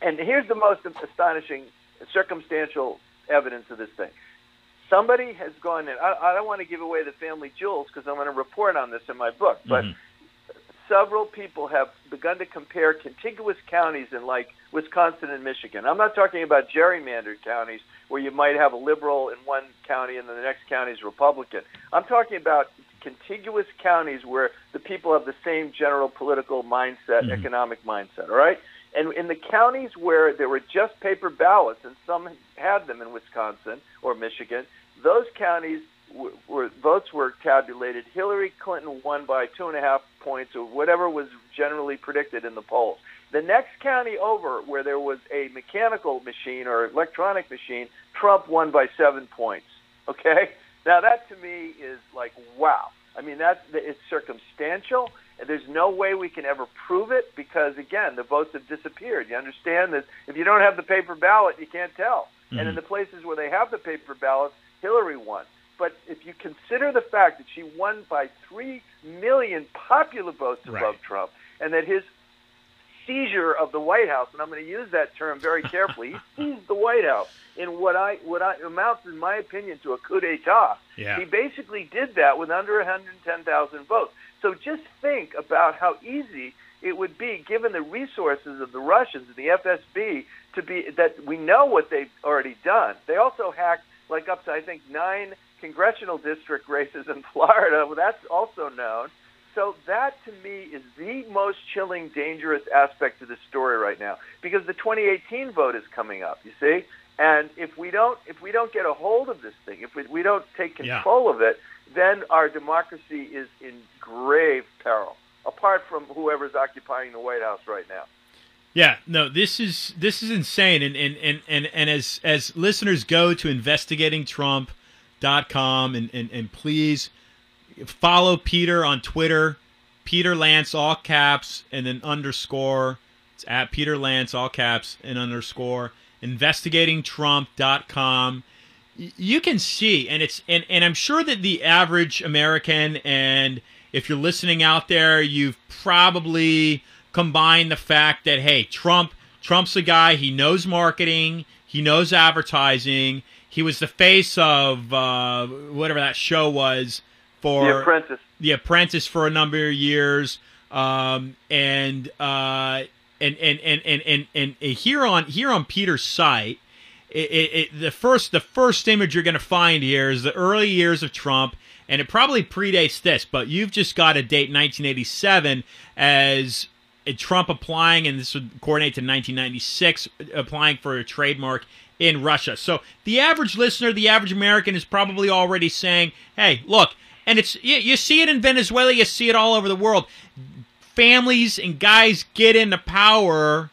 and here's the most astonishing circumstantial evidence of this thing. Somebody has gone in. I, I don't want to give away the family jewels because I'm going to report on this in my book, but mm-hmm. several people have begun to compare contiguous counties in like Wisconsin and Michigan. I'm not talking about gerrymandered counties where you might have a liberal in one county and then the next county is Republican. I'm talking about contiguous counties where the people have the same general political mindset, mm-hmm. economic mindset. All right, And in the counties where there were just paper ballots, and some had them in Wisconsin or Michigan, those counties were votes were tabulated. Hillary Clinton won by two and a half points, or whatever was generally predicted in the polls. The next county over, where there was a mechanical machine or electronic machine, Trump won by seven points. Okay, now that to me is like wow. I mean that's it's circumstantial. There's no way we can ever prove it because again, the votes have disappeared. You understand that if you don't have the paper ballot, you can't tell. Mm-hmm. And in mm-hmm. the places where they have the paper ballots, Hillary won. But if you consider the fact that she won by three million popular votes above right. Trump, and that his seizure of the White House, and I'm going to use that term very carefully. he seized the White House in what I what I amounts, in my opinion, to a coup d'état. Yeah. He basically did that with under 110,000 votes. So just think about how easy it would be, given the resources of the Russians and the FSB, to be that we know what they've already done. They also hacked like up to I think nine congressional district races in Florida. Well, that's also known. So that to me is the most chilling, dangerous aspect of the story right now because the 2018 vote is coming up. You see, and if we don't if we don't get a hold of this thing, if we, we don't take control yeah. of it, then our democracy is in grave peril. Apart from whoever's occupying the White House right now. Yeah, no, this is this is insane, and and and and, and as as listeners go to investigatingtrump.com and and and please follow Peter on Twitter, Peter Lance, all caps, and then underscore. It's at Peter Lance, all caps, and underscore. Investigatingtrump.com. You can see, and it's and, and I'm sure that the average American, and if you're listening out there, you've probably combined the fact that hey, Trump, Trump's a guy, he knows marketing, he knows advertising, he was the face of uh, whatever that show was for The Apprentice. The Apprentice for a number of years, um, and, uh, and, and, and and and and here on here on Peter's site, it, it, it, the first the first image you're going to find here is the early years of Trump, and it probably predates this, but you've just got to date 1987 as Uh, Trump applying, and this would coordinate to 1996, applying for a trademark in Russia. So the average listener, the average American, is probably already saying, "Hey, look, and it's you, you see it in Venezuela, you see it all over the world. Families and guys get into power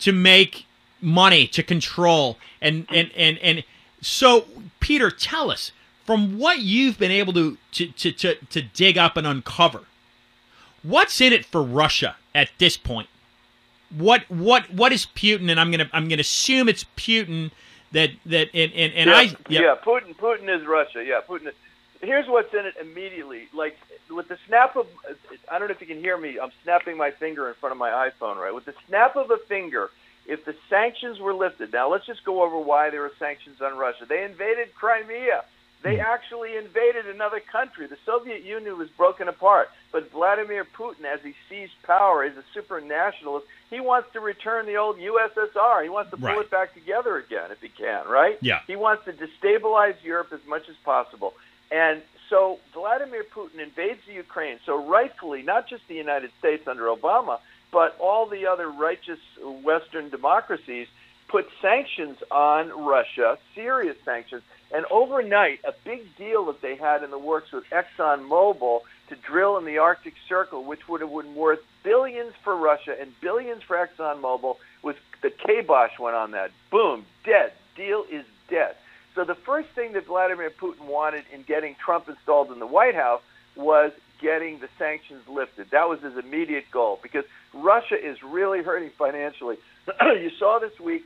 to make money, to control, and and and and so Peter, tell us from what you've been able to to to to, to dig up and uncover. What's in it for Russia at this point? What what what is Putin? And I'm gonna I'm gonna assume it's Putin that that and and, and yeah, I yeah. yeah Putin Putin is Russia yeah Putin is, here's what's in it immediately. Like with the snap of, I don't know if you can hear me. I'm snapping my finger in front of my iPhone, right? With the snap of a finger, if the sanctions were lifted, now let's just go over why there were sanctions on Russia. They invaded Crimea. They hmm. actually invaded another country. The Soviet Union was broken apart. But Vladimir Putin, as he seized power, is a super nationalist. He wants to return the old USSR. He wants to pull right. it back together again if he can, right? Yeah. He wants to destabilize Europe as much as possible. And so Vladimir Putin invades the Ukraine. So rightfully, not just the United States under Obama, but all the other righteous Western democracies put sanctions on Russia, serious sanctions. And overnight, a big deal that they had in the works with ExxonMobil to drill in the Arctic Circle, which would have been worth billions for Russia and billions for ExxonMobil, was the kibosh went on that. Boom, dead. Deal is dead. So the first thing that Vladimir Putin wanted in getting Trump installed in the White House was getting the sanctions lifted. That was his immediate goal because Russia is really hurting financially. you saw this week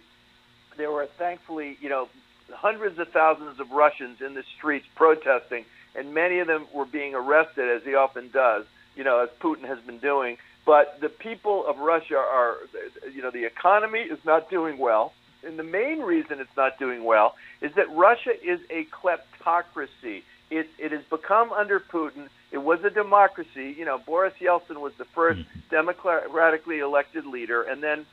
there were thankfully, you know, hundreds of thousands of Russians in the streets protesting, and many of them were being arrested, as he often does, you know, as Putin has been doing. But the people of Russia are, you know, the economy is not doing well. And the main reason it's not doing well is that Russia is a kleptocracy. It, it has become under Putin. It was a democracy. You know, Boris Yeltsin was the first mm-hmm. democratically elected leader, and then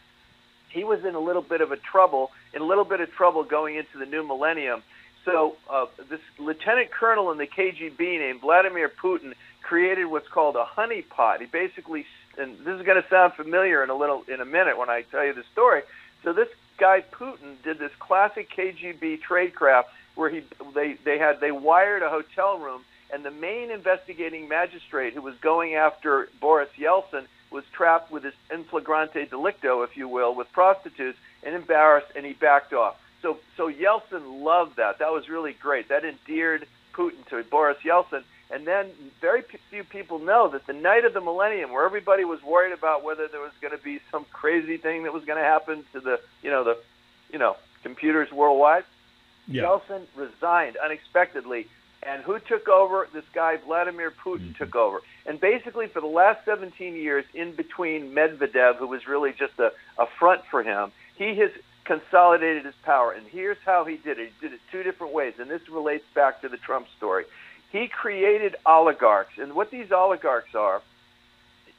he was in a little bit of a trouble, in a little bit of trouble going into the new millennium. So uh, this lieutenant colonel in the KGB named Vladimir Putin created what's called a honeypot. He basically, and this is going to sound familiar in a little in a minute when I tell you the story. So this guy Putin did this classic KGB tradecraft where he they they had they wired a hotel room and the main investigating magistrate who was going after Boris Yeltsin was trapped with his in flagrante delicto, if you will, with prostitutes and embarrassed, and he backed off. So, so Yeltsin loved that. That was really great. That endeared Putin to Boris Yeltsin. And then very few people know that the night of the millennium, where everybody was worried about whether there was going to be some crazy thing that was going to happen to the, you know, the, you know, computers worldwide, yeah. Yeltsin resigned unexpectedly and who took over? This guy, Vladimir Putin, mm-hmm. took over. And basically, for the last 17 years, in between Medvedev, who was really just a, a front for him, he has consolidated his power. And here's how he did it. He did it two different ways. And this relates back to the Trump story. He created oligarchs. And what these oligarchs are,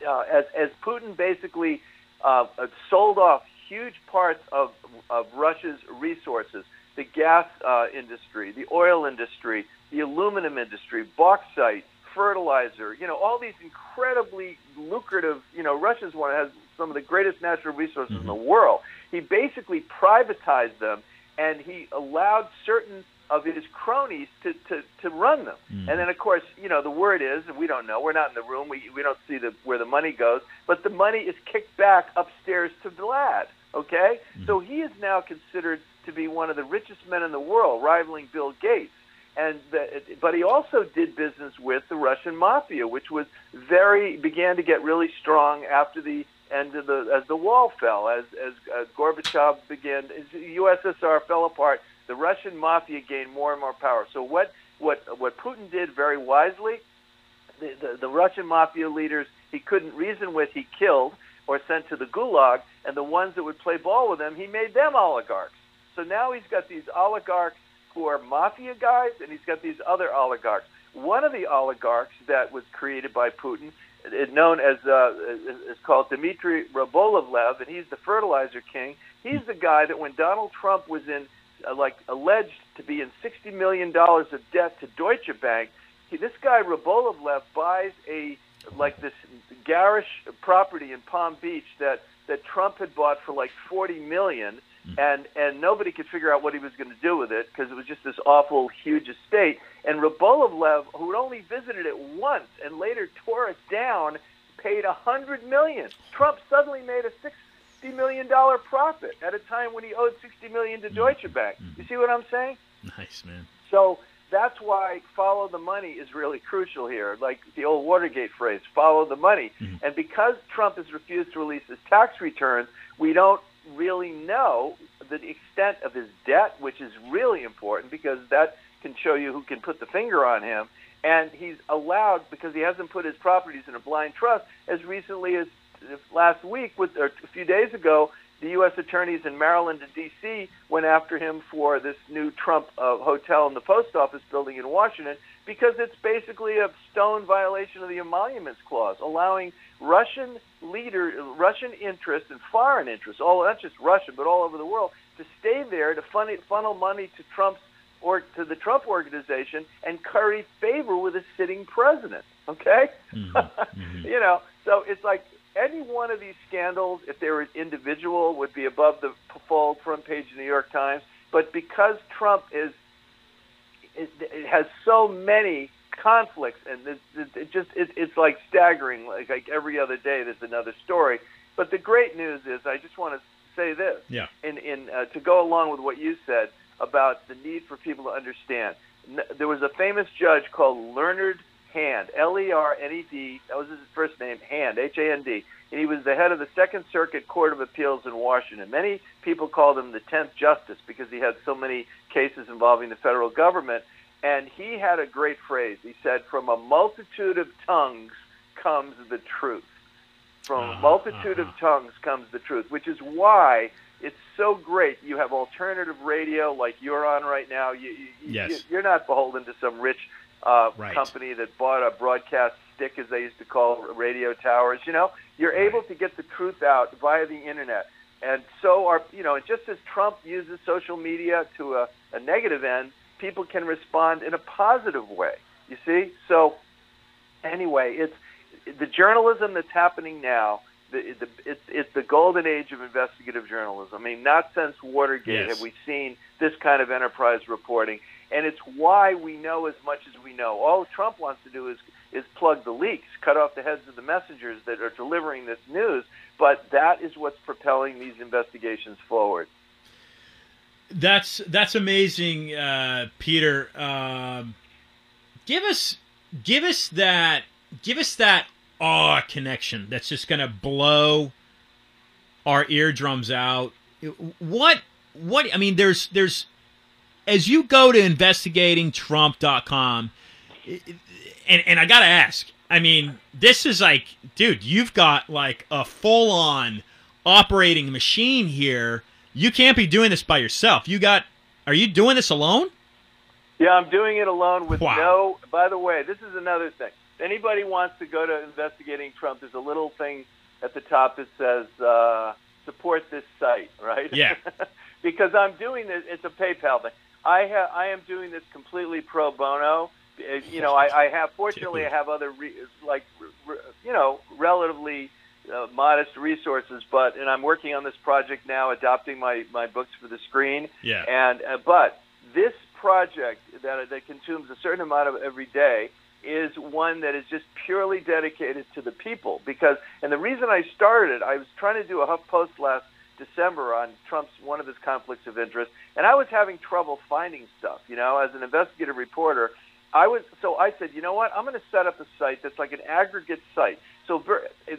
uh, as, as Putin basically uh, sold off huge parts of, of Russia's resources, the gas uh, industry, the oil industry, the aluminum industry, bauxite, fertilizer, you know, all these incredibly lucrative, you know, Russia's one has some of the greatest natural resources mm-hmm. in the mm-hmm. world. He basically privatized them and he allowed certain of his cronies to, to, to run them. Mm-hmm. And then, of course, you know, the word is, and we don't know, we're not in the room, we, we don't see the, where the money goes, but the money is kicked back upstairs to Vlad, okay? Mm-hmm. So he is now considered to be one of the richest men in the world, rivaling Bill Gates and the, but he also did business with the Russian mafia, which was very began to get really strong after the of the as the wall fell, as as, as Gorbachev began, as the USSR fell apart. The Russian mafia gained more and more power. So what what what Putin did very wisely, the, the, the Russian mafia leaders he couldn't reason with, he killed or sent to the gulag, and the ones that would play ball with him, he made them oligarchs. So now he's got these oligarchs who are mafia guys, and he's got these other oligarchs. One of the oligarchs that was created by Putin, known as uh, is called Dmitry Rybolovlev, and he's the fertilizer king. He's the guy that when Donald Trump was in, uh, like, alleged to be in sixty million dollars of debt to Deutsche Bank, he, this guy Rybolovlev buys a like this garish property in Palm Beach that that Trump had bought for like forty million. And and nobody could figure out what he was going to do with it because it was just this awful huge estate. And Rybolovlev, who had only visited it once and later tore it down, paid a hundred million. Trump suddenly made a sixty million dollar profit at a time when he owed sixty million to mm-hmm. Deutsche Bank. You see what I'm saying? Nice man. So that's why follow the money is really crucial here. Like the old Watergate phrase, follow the money. Mm-hmm. And because Trump has refused to release his tax returns, we don't really know the extent of his debt, which is really important because that can show you who can put the finger on him. And he's allowed because he hasn't put his properties in a blind trust as recently as last week, with or a few days ago, the U.S. attorneys in Maryland and D.C. went after him for this new Trump uh, hotel in the post office building in Washington because it's basically a stone violation of the emoluments clause, allowing Russian leader, Russian interests and foreign interests, all not just Russia but all over the world, to stay there to fund, funnel money to Trump's or to the Trump organization and curry favor with a sitting president. Okay, mm-hmm. Mm-hmm. you know, so it's like any one of these scandals, if they were individual, would be above the fold front page of the New York Times. But because Trump is, it, it has so many conflicts, and it, it, it just it, it's like staggering. Like, like every other day, there's another story. But the great news is, I just want to say this. Yeah. In in uh, to go along with what you said about the need for people to understand. There was a famous judge called Learned Hand, L E R N E D. That was his first name, Hand, H A N D. And he was the head of the Second Circuit Court of Appeals in Washington. Many people called him the tenth justice because he had so many cases involving the federal government. And he had a great phrase. He said, "From a multitude of tongues comes the truth. From a uh-huh, multitude uh-huh. of tongues comes the truth." Which is why it's so great. You have alternative radio like you're on right now. You, you, yes. You're not beholden to some rich uh, right. company that bought a broadcast stick, as they used to call radio towers. You know, you're right. able to get the truth out via the internet. And so are you know, just as Trump uses social media to a, a negative end, people can respond in a positive way. You see, so anyway, it's the journalism that's happening now. The, the, it's, it's the golden age of investigative journalism. I mean, not since Watergate Yes. have we seen this kind of enterprise reporting, and it's why we know as much as we know. All Trump wants to do is is plug the leaks, cut off the heads of the messengers that are delivering this news. But that is what's propelling these investigations forward. That's that's amazing, uh, Peter. Um, give us give us that give us that awe connection that's just going to blow our eardrums out. What what I mean there's there's as you go to investigatingtrump.com and and I got to ask. I mean, this is like dude, you've got like a full on operating machine here. You can't be doing this by yourself. You got are you doing this alone? Yeah, I'm doing it alone with Wow. no. By the way, this is another thing. If anybody wants to go to investigating Trump, there's a little thing at the top that says uh, support this site, right? Yeah. because I'm doing this. It's a PayPal thing. I ha- I am doing this completely pro bono. Uh, You know, I, I have fortunately I have other re- like re- you know relatively uh, modest resources, but and I'm working on this project now, adopting my my books for the screen. Yeah. And uh, but this project that that consumes a certain amount of every day is one that is just purely dedicated to the people because and the reason I started I was trying to do a HuffPost last December on Trump's one of his conflicts of interest and I was having trouble finding stuff you know as an investigative reporter I was so I said you know what I'm going to set up a site that's like an aggregate site so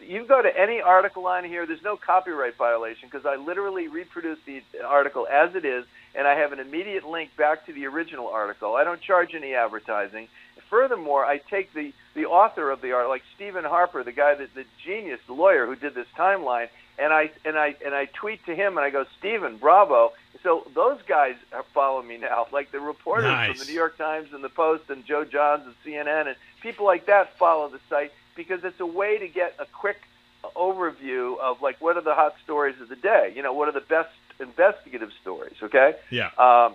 you go to any article on here there's no copyright violation because I literally reproduce the article as it is and I have an immediate link back to the original article. I don't charge any advertising. Furthermore, I take the, the author of the article, like Stephen Harper, the guy that the genius, the lawyer who did this timeline, and I and I and I tweet to him and I go, Stephen, bravo. So those guys are following me now, like the reporters Nice. from the New York Times and the Post and Joe Johns and CNN and people like that follow the site because it's a way to get a quick overview of like what are the hot stories of the day. You know, what are the best investigative stories? Okay. Yeah. Um,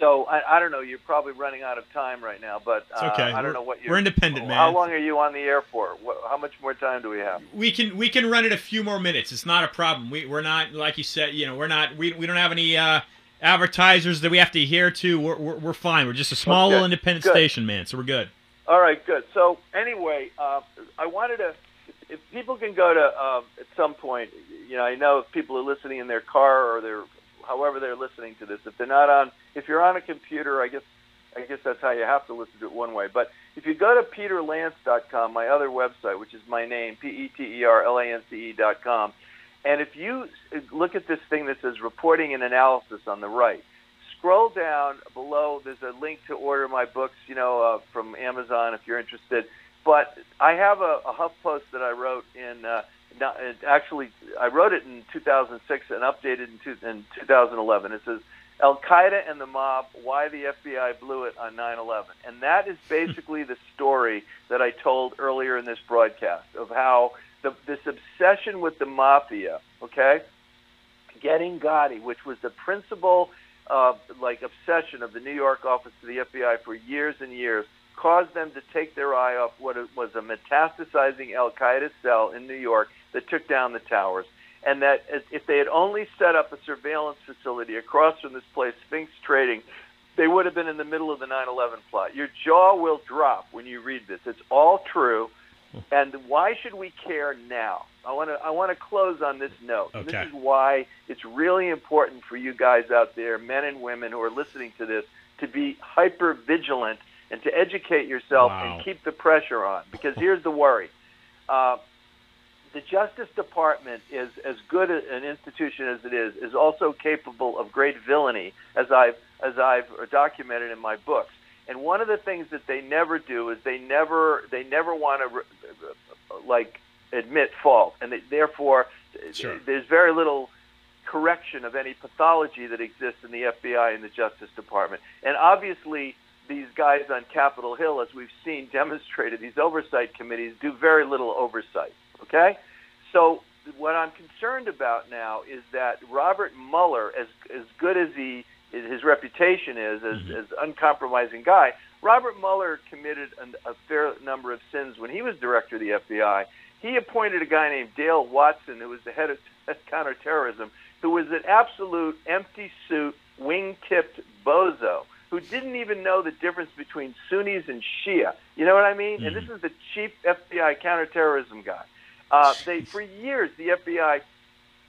so I, I don't know. You're probably running out of time right now, but uh, okay. I don't We're- know what you're. we're independent, man. How long are you on the air for? What, how much more time do we have? We can we can run it a few more minutes. It's not a problem. We we're not like you said. You know, we're not we, we don't have any uh, advertisers that we have to adhere to. We're, we're, we're fine. We're just a small Okay. little independent Good. station, man. So we're good. All right, good. So anyway, uh, I wanted to. If people can go to um, at some point, you know, I know if people are listening in their car or they're however they're listening to this. If they're not on, if you're on a computer, I guess I guess that's how you have to listen to it one way. But if you go to peterlance.com, my other website, which is my name, p e t e r l a n c e dot com, and if you look at this thing that says reporting and analysis on the right, scroll down below. There's a link to order my books, you know, uh, from Amazon if you're interested. But I have a, a HuffPost that I wrote in. Uh, actually, I wrote it in 2006 and updated in, two, in 2011. It says Al Qaeda and the mob: Why the FBI blew it on 9/11, and that is basically the story that I told earlier in this broadcast of how the, this obsession with the mafia, okay, getting Gotti, which was the principal uh, like obsession of the New York office of the FBI for years and years, caused them to take their eye off what was a metastasizing Al Qaeda cell in New York that took down the towers. And that if they had only set up a surveillance facility across from this place, Sphinx Trading, they would have been in the middle of the 9/11 plot. Your jaw will drop when you read this. It's all true. And why should we care now? I want to I want to close on this note. Okay. This is why it's really important for you guys out there, men and women who are listening to this, to be hyper vigilant and to educate yourself Wow. and keep the pressure on. Because here's the worry. Uh, the Justice Department is as good an institution as it is, is also capable of great villainy, as I've as I've documented in my books. And one of the things that they never do is they never they never want to like admit fault, and they, therefore Sure. there's very little correction of any pathology that exists in the FBI and the Justice Department. And obviously, these guys on Capitol Hill, as we've seen demonstrated, these oversight committees do very little oversight. Okay? So, what I'm concerned about now is that Robert Mueller, as, as good as he his reputation is, as, Mhm. as uncompromising guy, Robert Mueller committed an, a fair number of sins when he was director of the FBI. He appointed a guy named Dale Watson, who was the head of counterterrorism, who was an absolute empty suit, wing-tipped bozo who didn't even know the difference between Sunnis and Shia. You know what I mean? Mm-hmm. And this is the chief FBI counterterrorism guy. Uh, they for years the FBI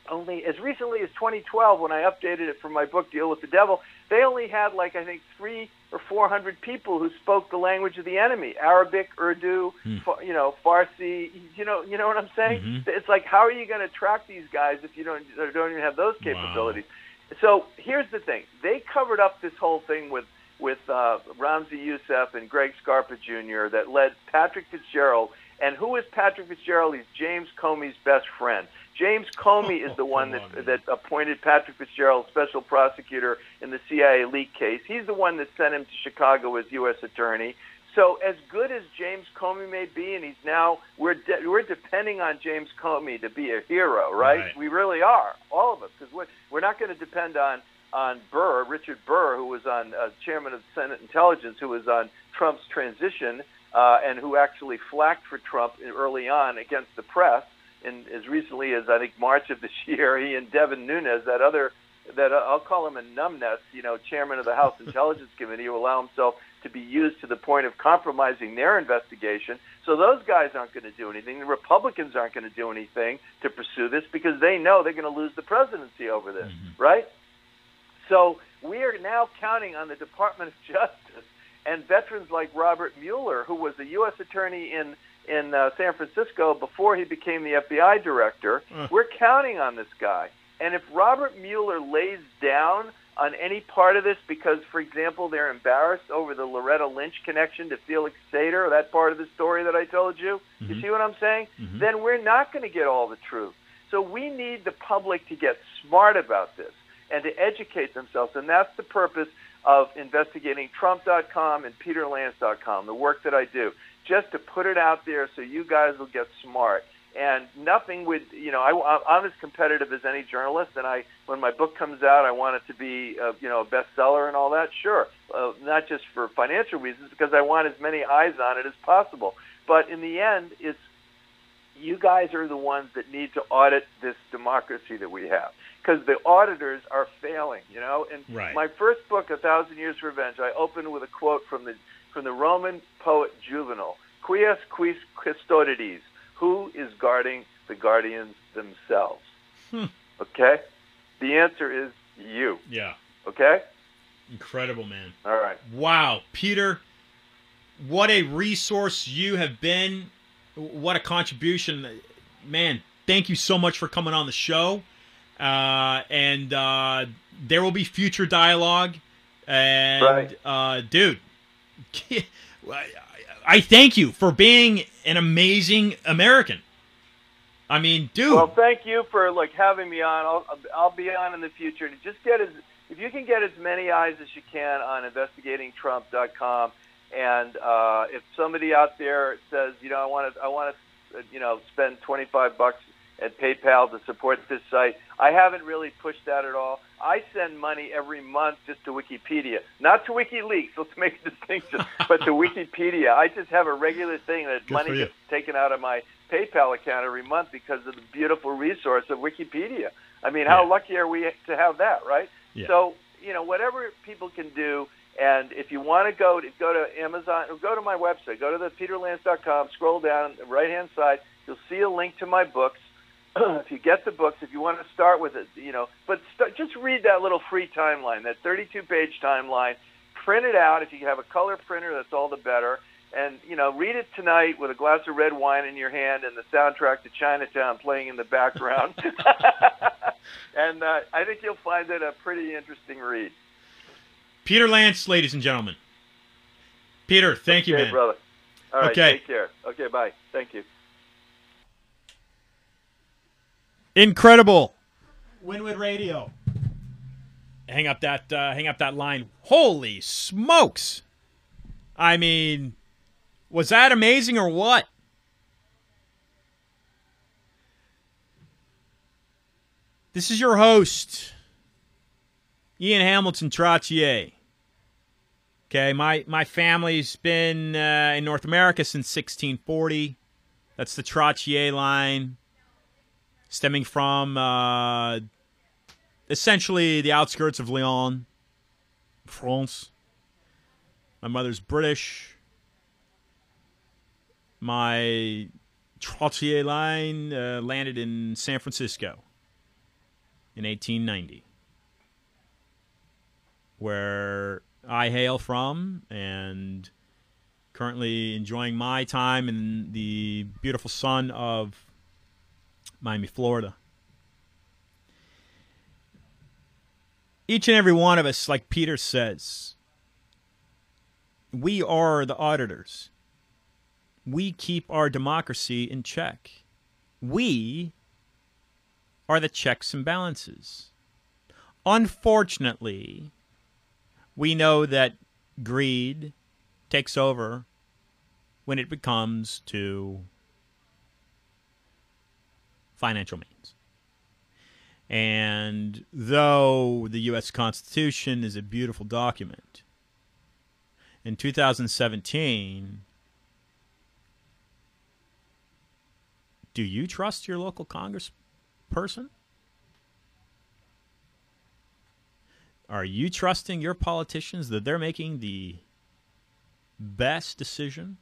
only as recently as 2012 when I updated it for my book Deal with the Devil, they only had like I think three or four hundred people who spoke the language of the enemy: Arabic, Urdu, hmm. you know, Farsi. You know, you know what I'm saying? Mm-hmm. It's like how are you going to track these guys if you don't don't even have those capabilities? Wow. So here's the thing: they covered up this whole thing with with uh, Ramzi Yousef and Greg Scarpa Jr. that led Patrick Fitzgerald. And who is Patrick Fitzgerald? He's James Comey's best friend. James Comey is the one that on, that appointed Patrick Fitzgerald special prosecutor in the CIA leak case. He's the one that sent him to Chicago as U.S. attorney. So as good as James Comey may be, and he's now we're de- we're depending on James Comey to be a hero, right? right. We really are, all of us, because we're we're not going to depend on on Burr, Richard Burr, who was on uh, chairman of the Senate Intelligence, who was on Trump's transition, uh, and who actually flacked for Trump early on against the press in as recently as I think March of this year, he and Devin Nunes, that other that uh, I'll call him a numbness, you know, chairman of the House Intelligence Committee, who allow himself to be used to the point of compromising their investigation. So those guys aren't going to do anything. The Republicans aren't going to do anything to pursue this because they know they're going to lose the presidency over this, mm-hmm. right? So we are now counting on the Department of Justice and veterans like Robert Mueller, who was a U.S. attorney in in uh, San Francisco before he became the FBI director. Uh. We're counting on this guy. And if Robert Mueller lays down on any part of this because, for example, they're embarrassed over the Loretta Lynch connection to Felix Sater, or that part of the story that I told you, mm-hmm. you see what I'm saying? Mm-hmm. Then we're not going to get all the truth. So we need the public to get smart about this and to educate themselves. And that's the purpose of investigating Trump.com and PeterLance.com, the work that I do just to put it out there so you guys will get smart. And nothing would, you know, I, I'm as competitive as any journalist, and I, when my book comes out, I want it to be, uh, you know, a bestseller and all that. Sure, uh, not just for financial reasons, because I want as many eyes on it as possible. But in the end, it's you guys are the ones that need to audit this democracy that we have because the auditors are failing, you know. And right. my first book, A Thousand Years of Revenge, I opened with a quote from the from the Roman poet Juvenal, Quies quis custodides, who is guarding the guardians themselves? Hmm. Okay? The answer is you. Yeah. Okay? Incredible, man. All right. Wow. Peter, what a resource you have been. What a contribution. Man, thank you so much for coming on the show. Uh, and uh, there will be future dialogue. And, right. uh, dude, I thank you for being an amazing American. I mean, dude. Well, thank you for like having me on. I'll I'll be on in the future. Just get as if you can get as many eyes as you can on investigatingtrump.com, and uh, if somebody out there says, you know, I want to I want to you know spend 25 bucks at PayPal to support this site. I haven't really pushed that at all. I send money every month just to Wikipedia, not to WikiLeaks. Let's make a distinction, but to Wikipedia. I just have a regular thing that Good money gets taken out of my PayPal account every month because of the beautiful resource of Wikipedia. I mean, how yeah. lucky are we to have that, right? Yeah. So, you know, whatever people can do, and if you want to go to go to Amazon, go to my website, go to the peterlance.com, scroll down the right hand side, you'll see a link to my books if you get the books, if you want to start with it, you know, but st- just read that little free timeline, that 32-page timeline. Print it out. If you have a color printer, that's all the better. And you know, read it tonight with a glass of red wine in your hand and the soundtrack to Chinatown playing in the background. and uh, I think you'll find it a pretty interesting read. Peter Lance, ladies and gentlemen. Peter, thank okay, you, man. brother. All right, okay. take care. Okay, bye. Thank you. Incredible. Wynwood Radio. Hang up that uh, hang up that line. Holy smokes. I mean, was that amazing or what? This is your host, Ian Hamilton Trottier. Okay, my my family's been uh, in North America since 1640. That's the Trottier line, stemming from uh, essentially the outskirts of Lyon, France. My mother's British. My Trottier line uh, landed in San Francisco in 1890, where I hail from and currently enjoying my time in the beautiful sun of Miami, Florida. Each and every one of us, like Peter says, we are the auditors. We keep our democracy in check. We are the checks and balances. Unfortunately, we know that greed takes over when it becomes to financial means. And though the U.S. Constitution is a beautiful document, in 2017, do you trust your local congressperson? Are you trusting your politicians that they're making the best decision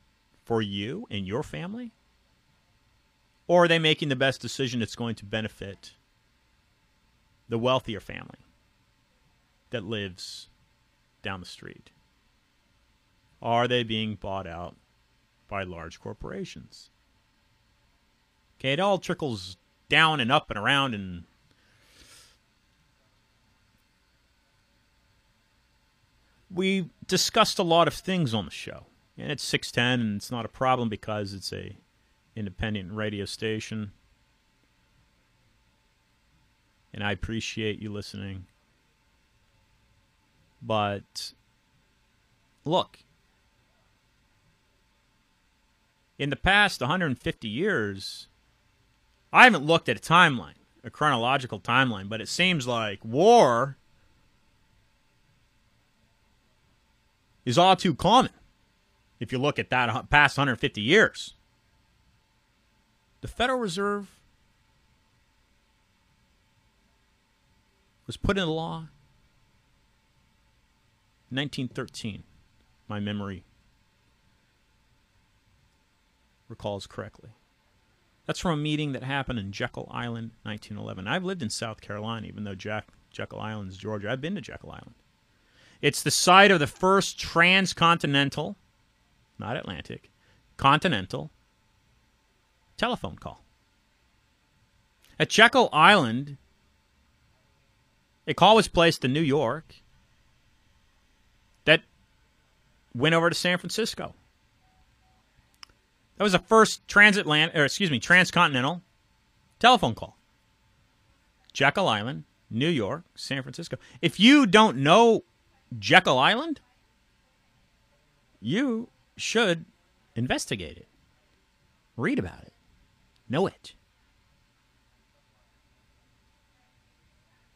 for you and your family? Or are they making the best decision that's going to benefit the wealthier family that lives down the street? Are they being bought out by large corporations? Okay, it all trickles down and up and around and we discussed a lot of things on the show. And it's 610 and it's not a problem because it's a independent radio station. And I appreciate you listening. But look, in the past 150 years, I haven't looked at a timeline, a chronological timeline, but it seems like war is all too common if you look at that uh, past 150 years. The Federal Reserve was put into law in 1913. My memory recalls correctly. That's from a meeting that happened in Jekyll Island, 1911. I've lived in South Carolina, even though Jack, Jekyll Island is Georgia. I've been to Jekyll Island. It's the site of the first transcontinental, not Atlantic, continental telephone call. At Jekyll Island, a call was placed in New York that went over to San Francisco. That was the first transatlantic, or excuse me, transcontinental telephone call. Jekyll Island, New York, San Francisco. If you don't know Jekyll Island, you should investigate it, read about it, know it.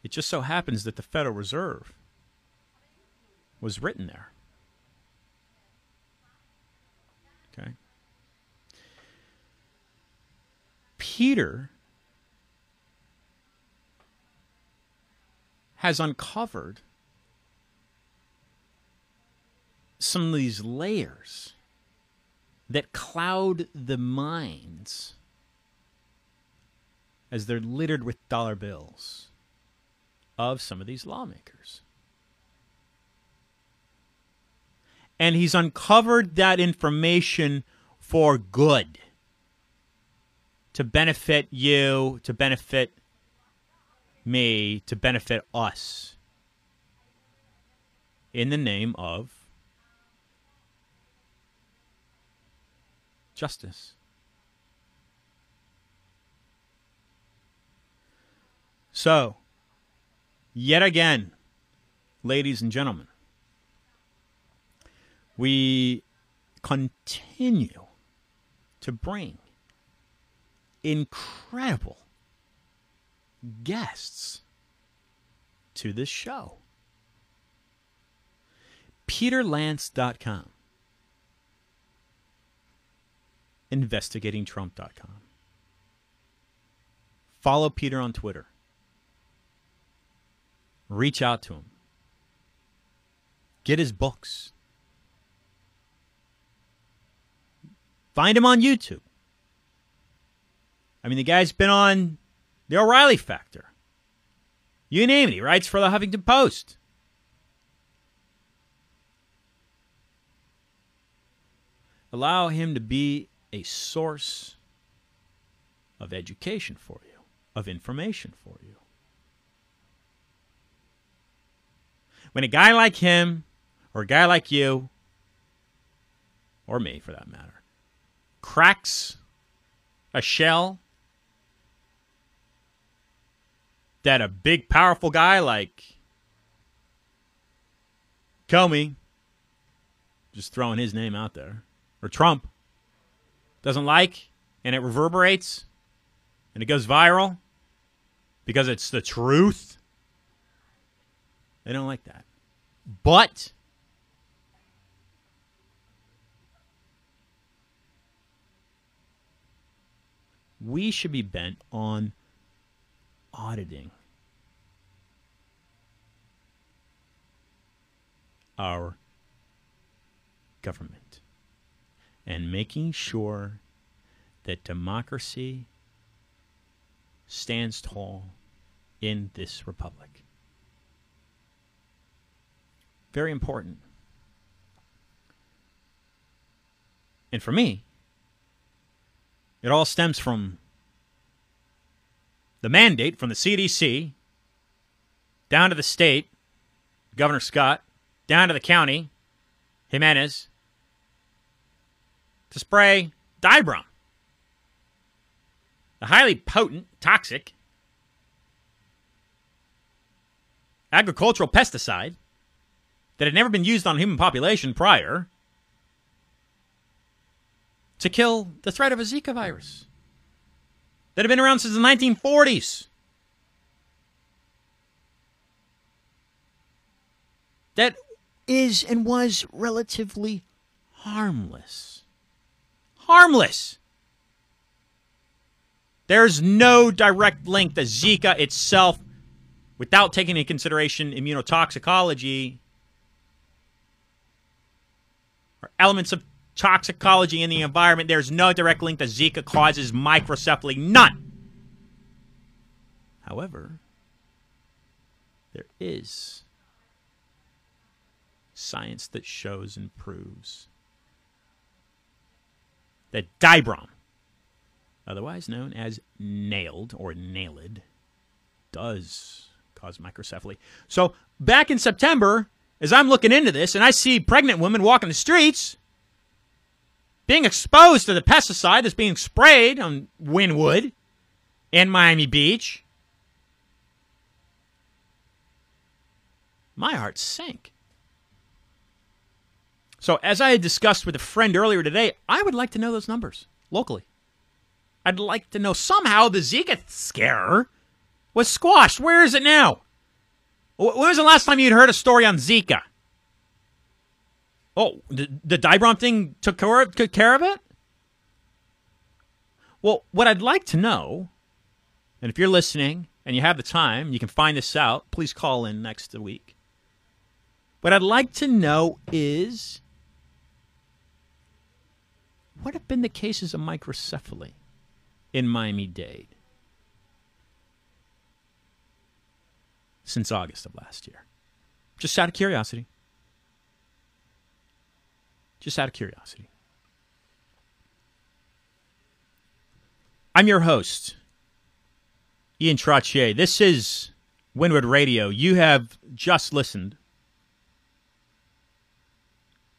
It just so happens that the Federal Reserve was written there. Okay. Peter has uncovered some of these layers that cloud the minds as they're littered with dollar bills of some of these lawmakers. And he's uncovered that information for good to benefit you, to benefit me, to benefit us in the name of justice. So, yet again, ladies and gentlemen, we continue to bring incredible guests to this show. PeterLance.com. InvestigatingTrump.com. Follow Peter on Twitter. Reach out to him. Get his books. Find him on YouTube. I mean, the guy's been on The O'Reilly Factor. You name it. He writes for the Huffington Post. Allow him to be a source of education for you, of information for you. When a guy like him, or a guy like you, or me for that matter, cracks a shell that a big, powerful guy like Comey, just throwing his name out there, or Trump, doesn't like, and it reverberates, and it goes viral because it's the truth. They don't like that. But we should be bent on auditing our government and making sure that democracy stands tall in this republic. Very important. And for me, it all stems from the mandate from the CDC down to the state, Governor Scott, down to the county, Gimenez, to spray Dibrom, a highly potent, toxic agricultural pesticide that had never been used on human population prior to kill the threat of a Zika virus that had been around since the 1940s. That is and was relatively harmless. Harmless. There's no direct link to Zika itself, without taking into consideration immunotoxicology or elements of toxicology in the environment, there's no direct link that Zika causes microcephaly. None. However, there is science that shows and proves that Dibrom, otherwise known as naled or naled, does cause microcephaly. So back in September, as I'm looking into this and I see pregnant women walking the streets, being exposed to the pesticide that's being sprayed on Wynwood and Miami Beach, my heart sank. So, as I had discussed with a friend earlier today, I would like to know those numbers locally. I'd like to know somehow the Zika scare was squashed. Where is it now? When was the last time you'd heard a story on Zika? Oh, the, the Dibrom thing took care, took care of it? Well, what I'd like to know, and if you're listening and you have the time, you can find this out, please call in next week. What I'd like to know is what have been the cases of microcephaly in Miami Dade since August of last year? Just out of curiosity. Just out of curiosity. I'm your host, Ian Trottier. This is Wynwood Radio. You have just listened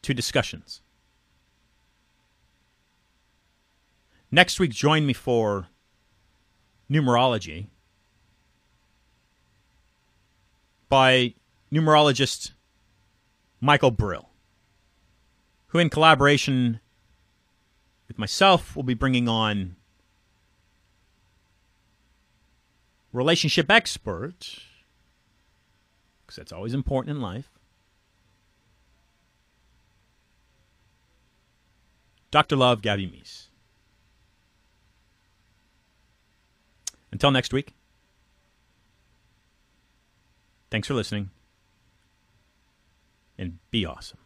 to discussions. Next week, join me for numerology by numerologist Michael Brill, who, in collaboration with myself, will be bringing on relationship expert, because that's always important in life, Dr. Love Gabby Meese. Until next week, thanks for listening and be awesome.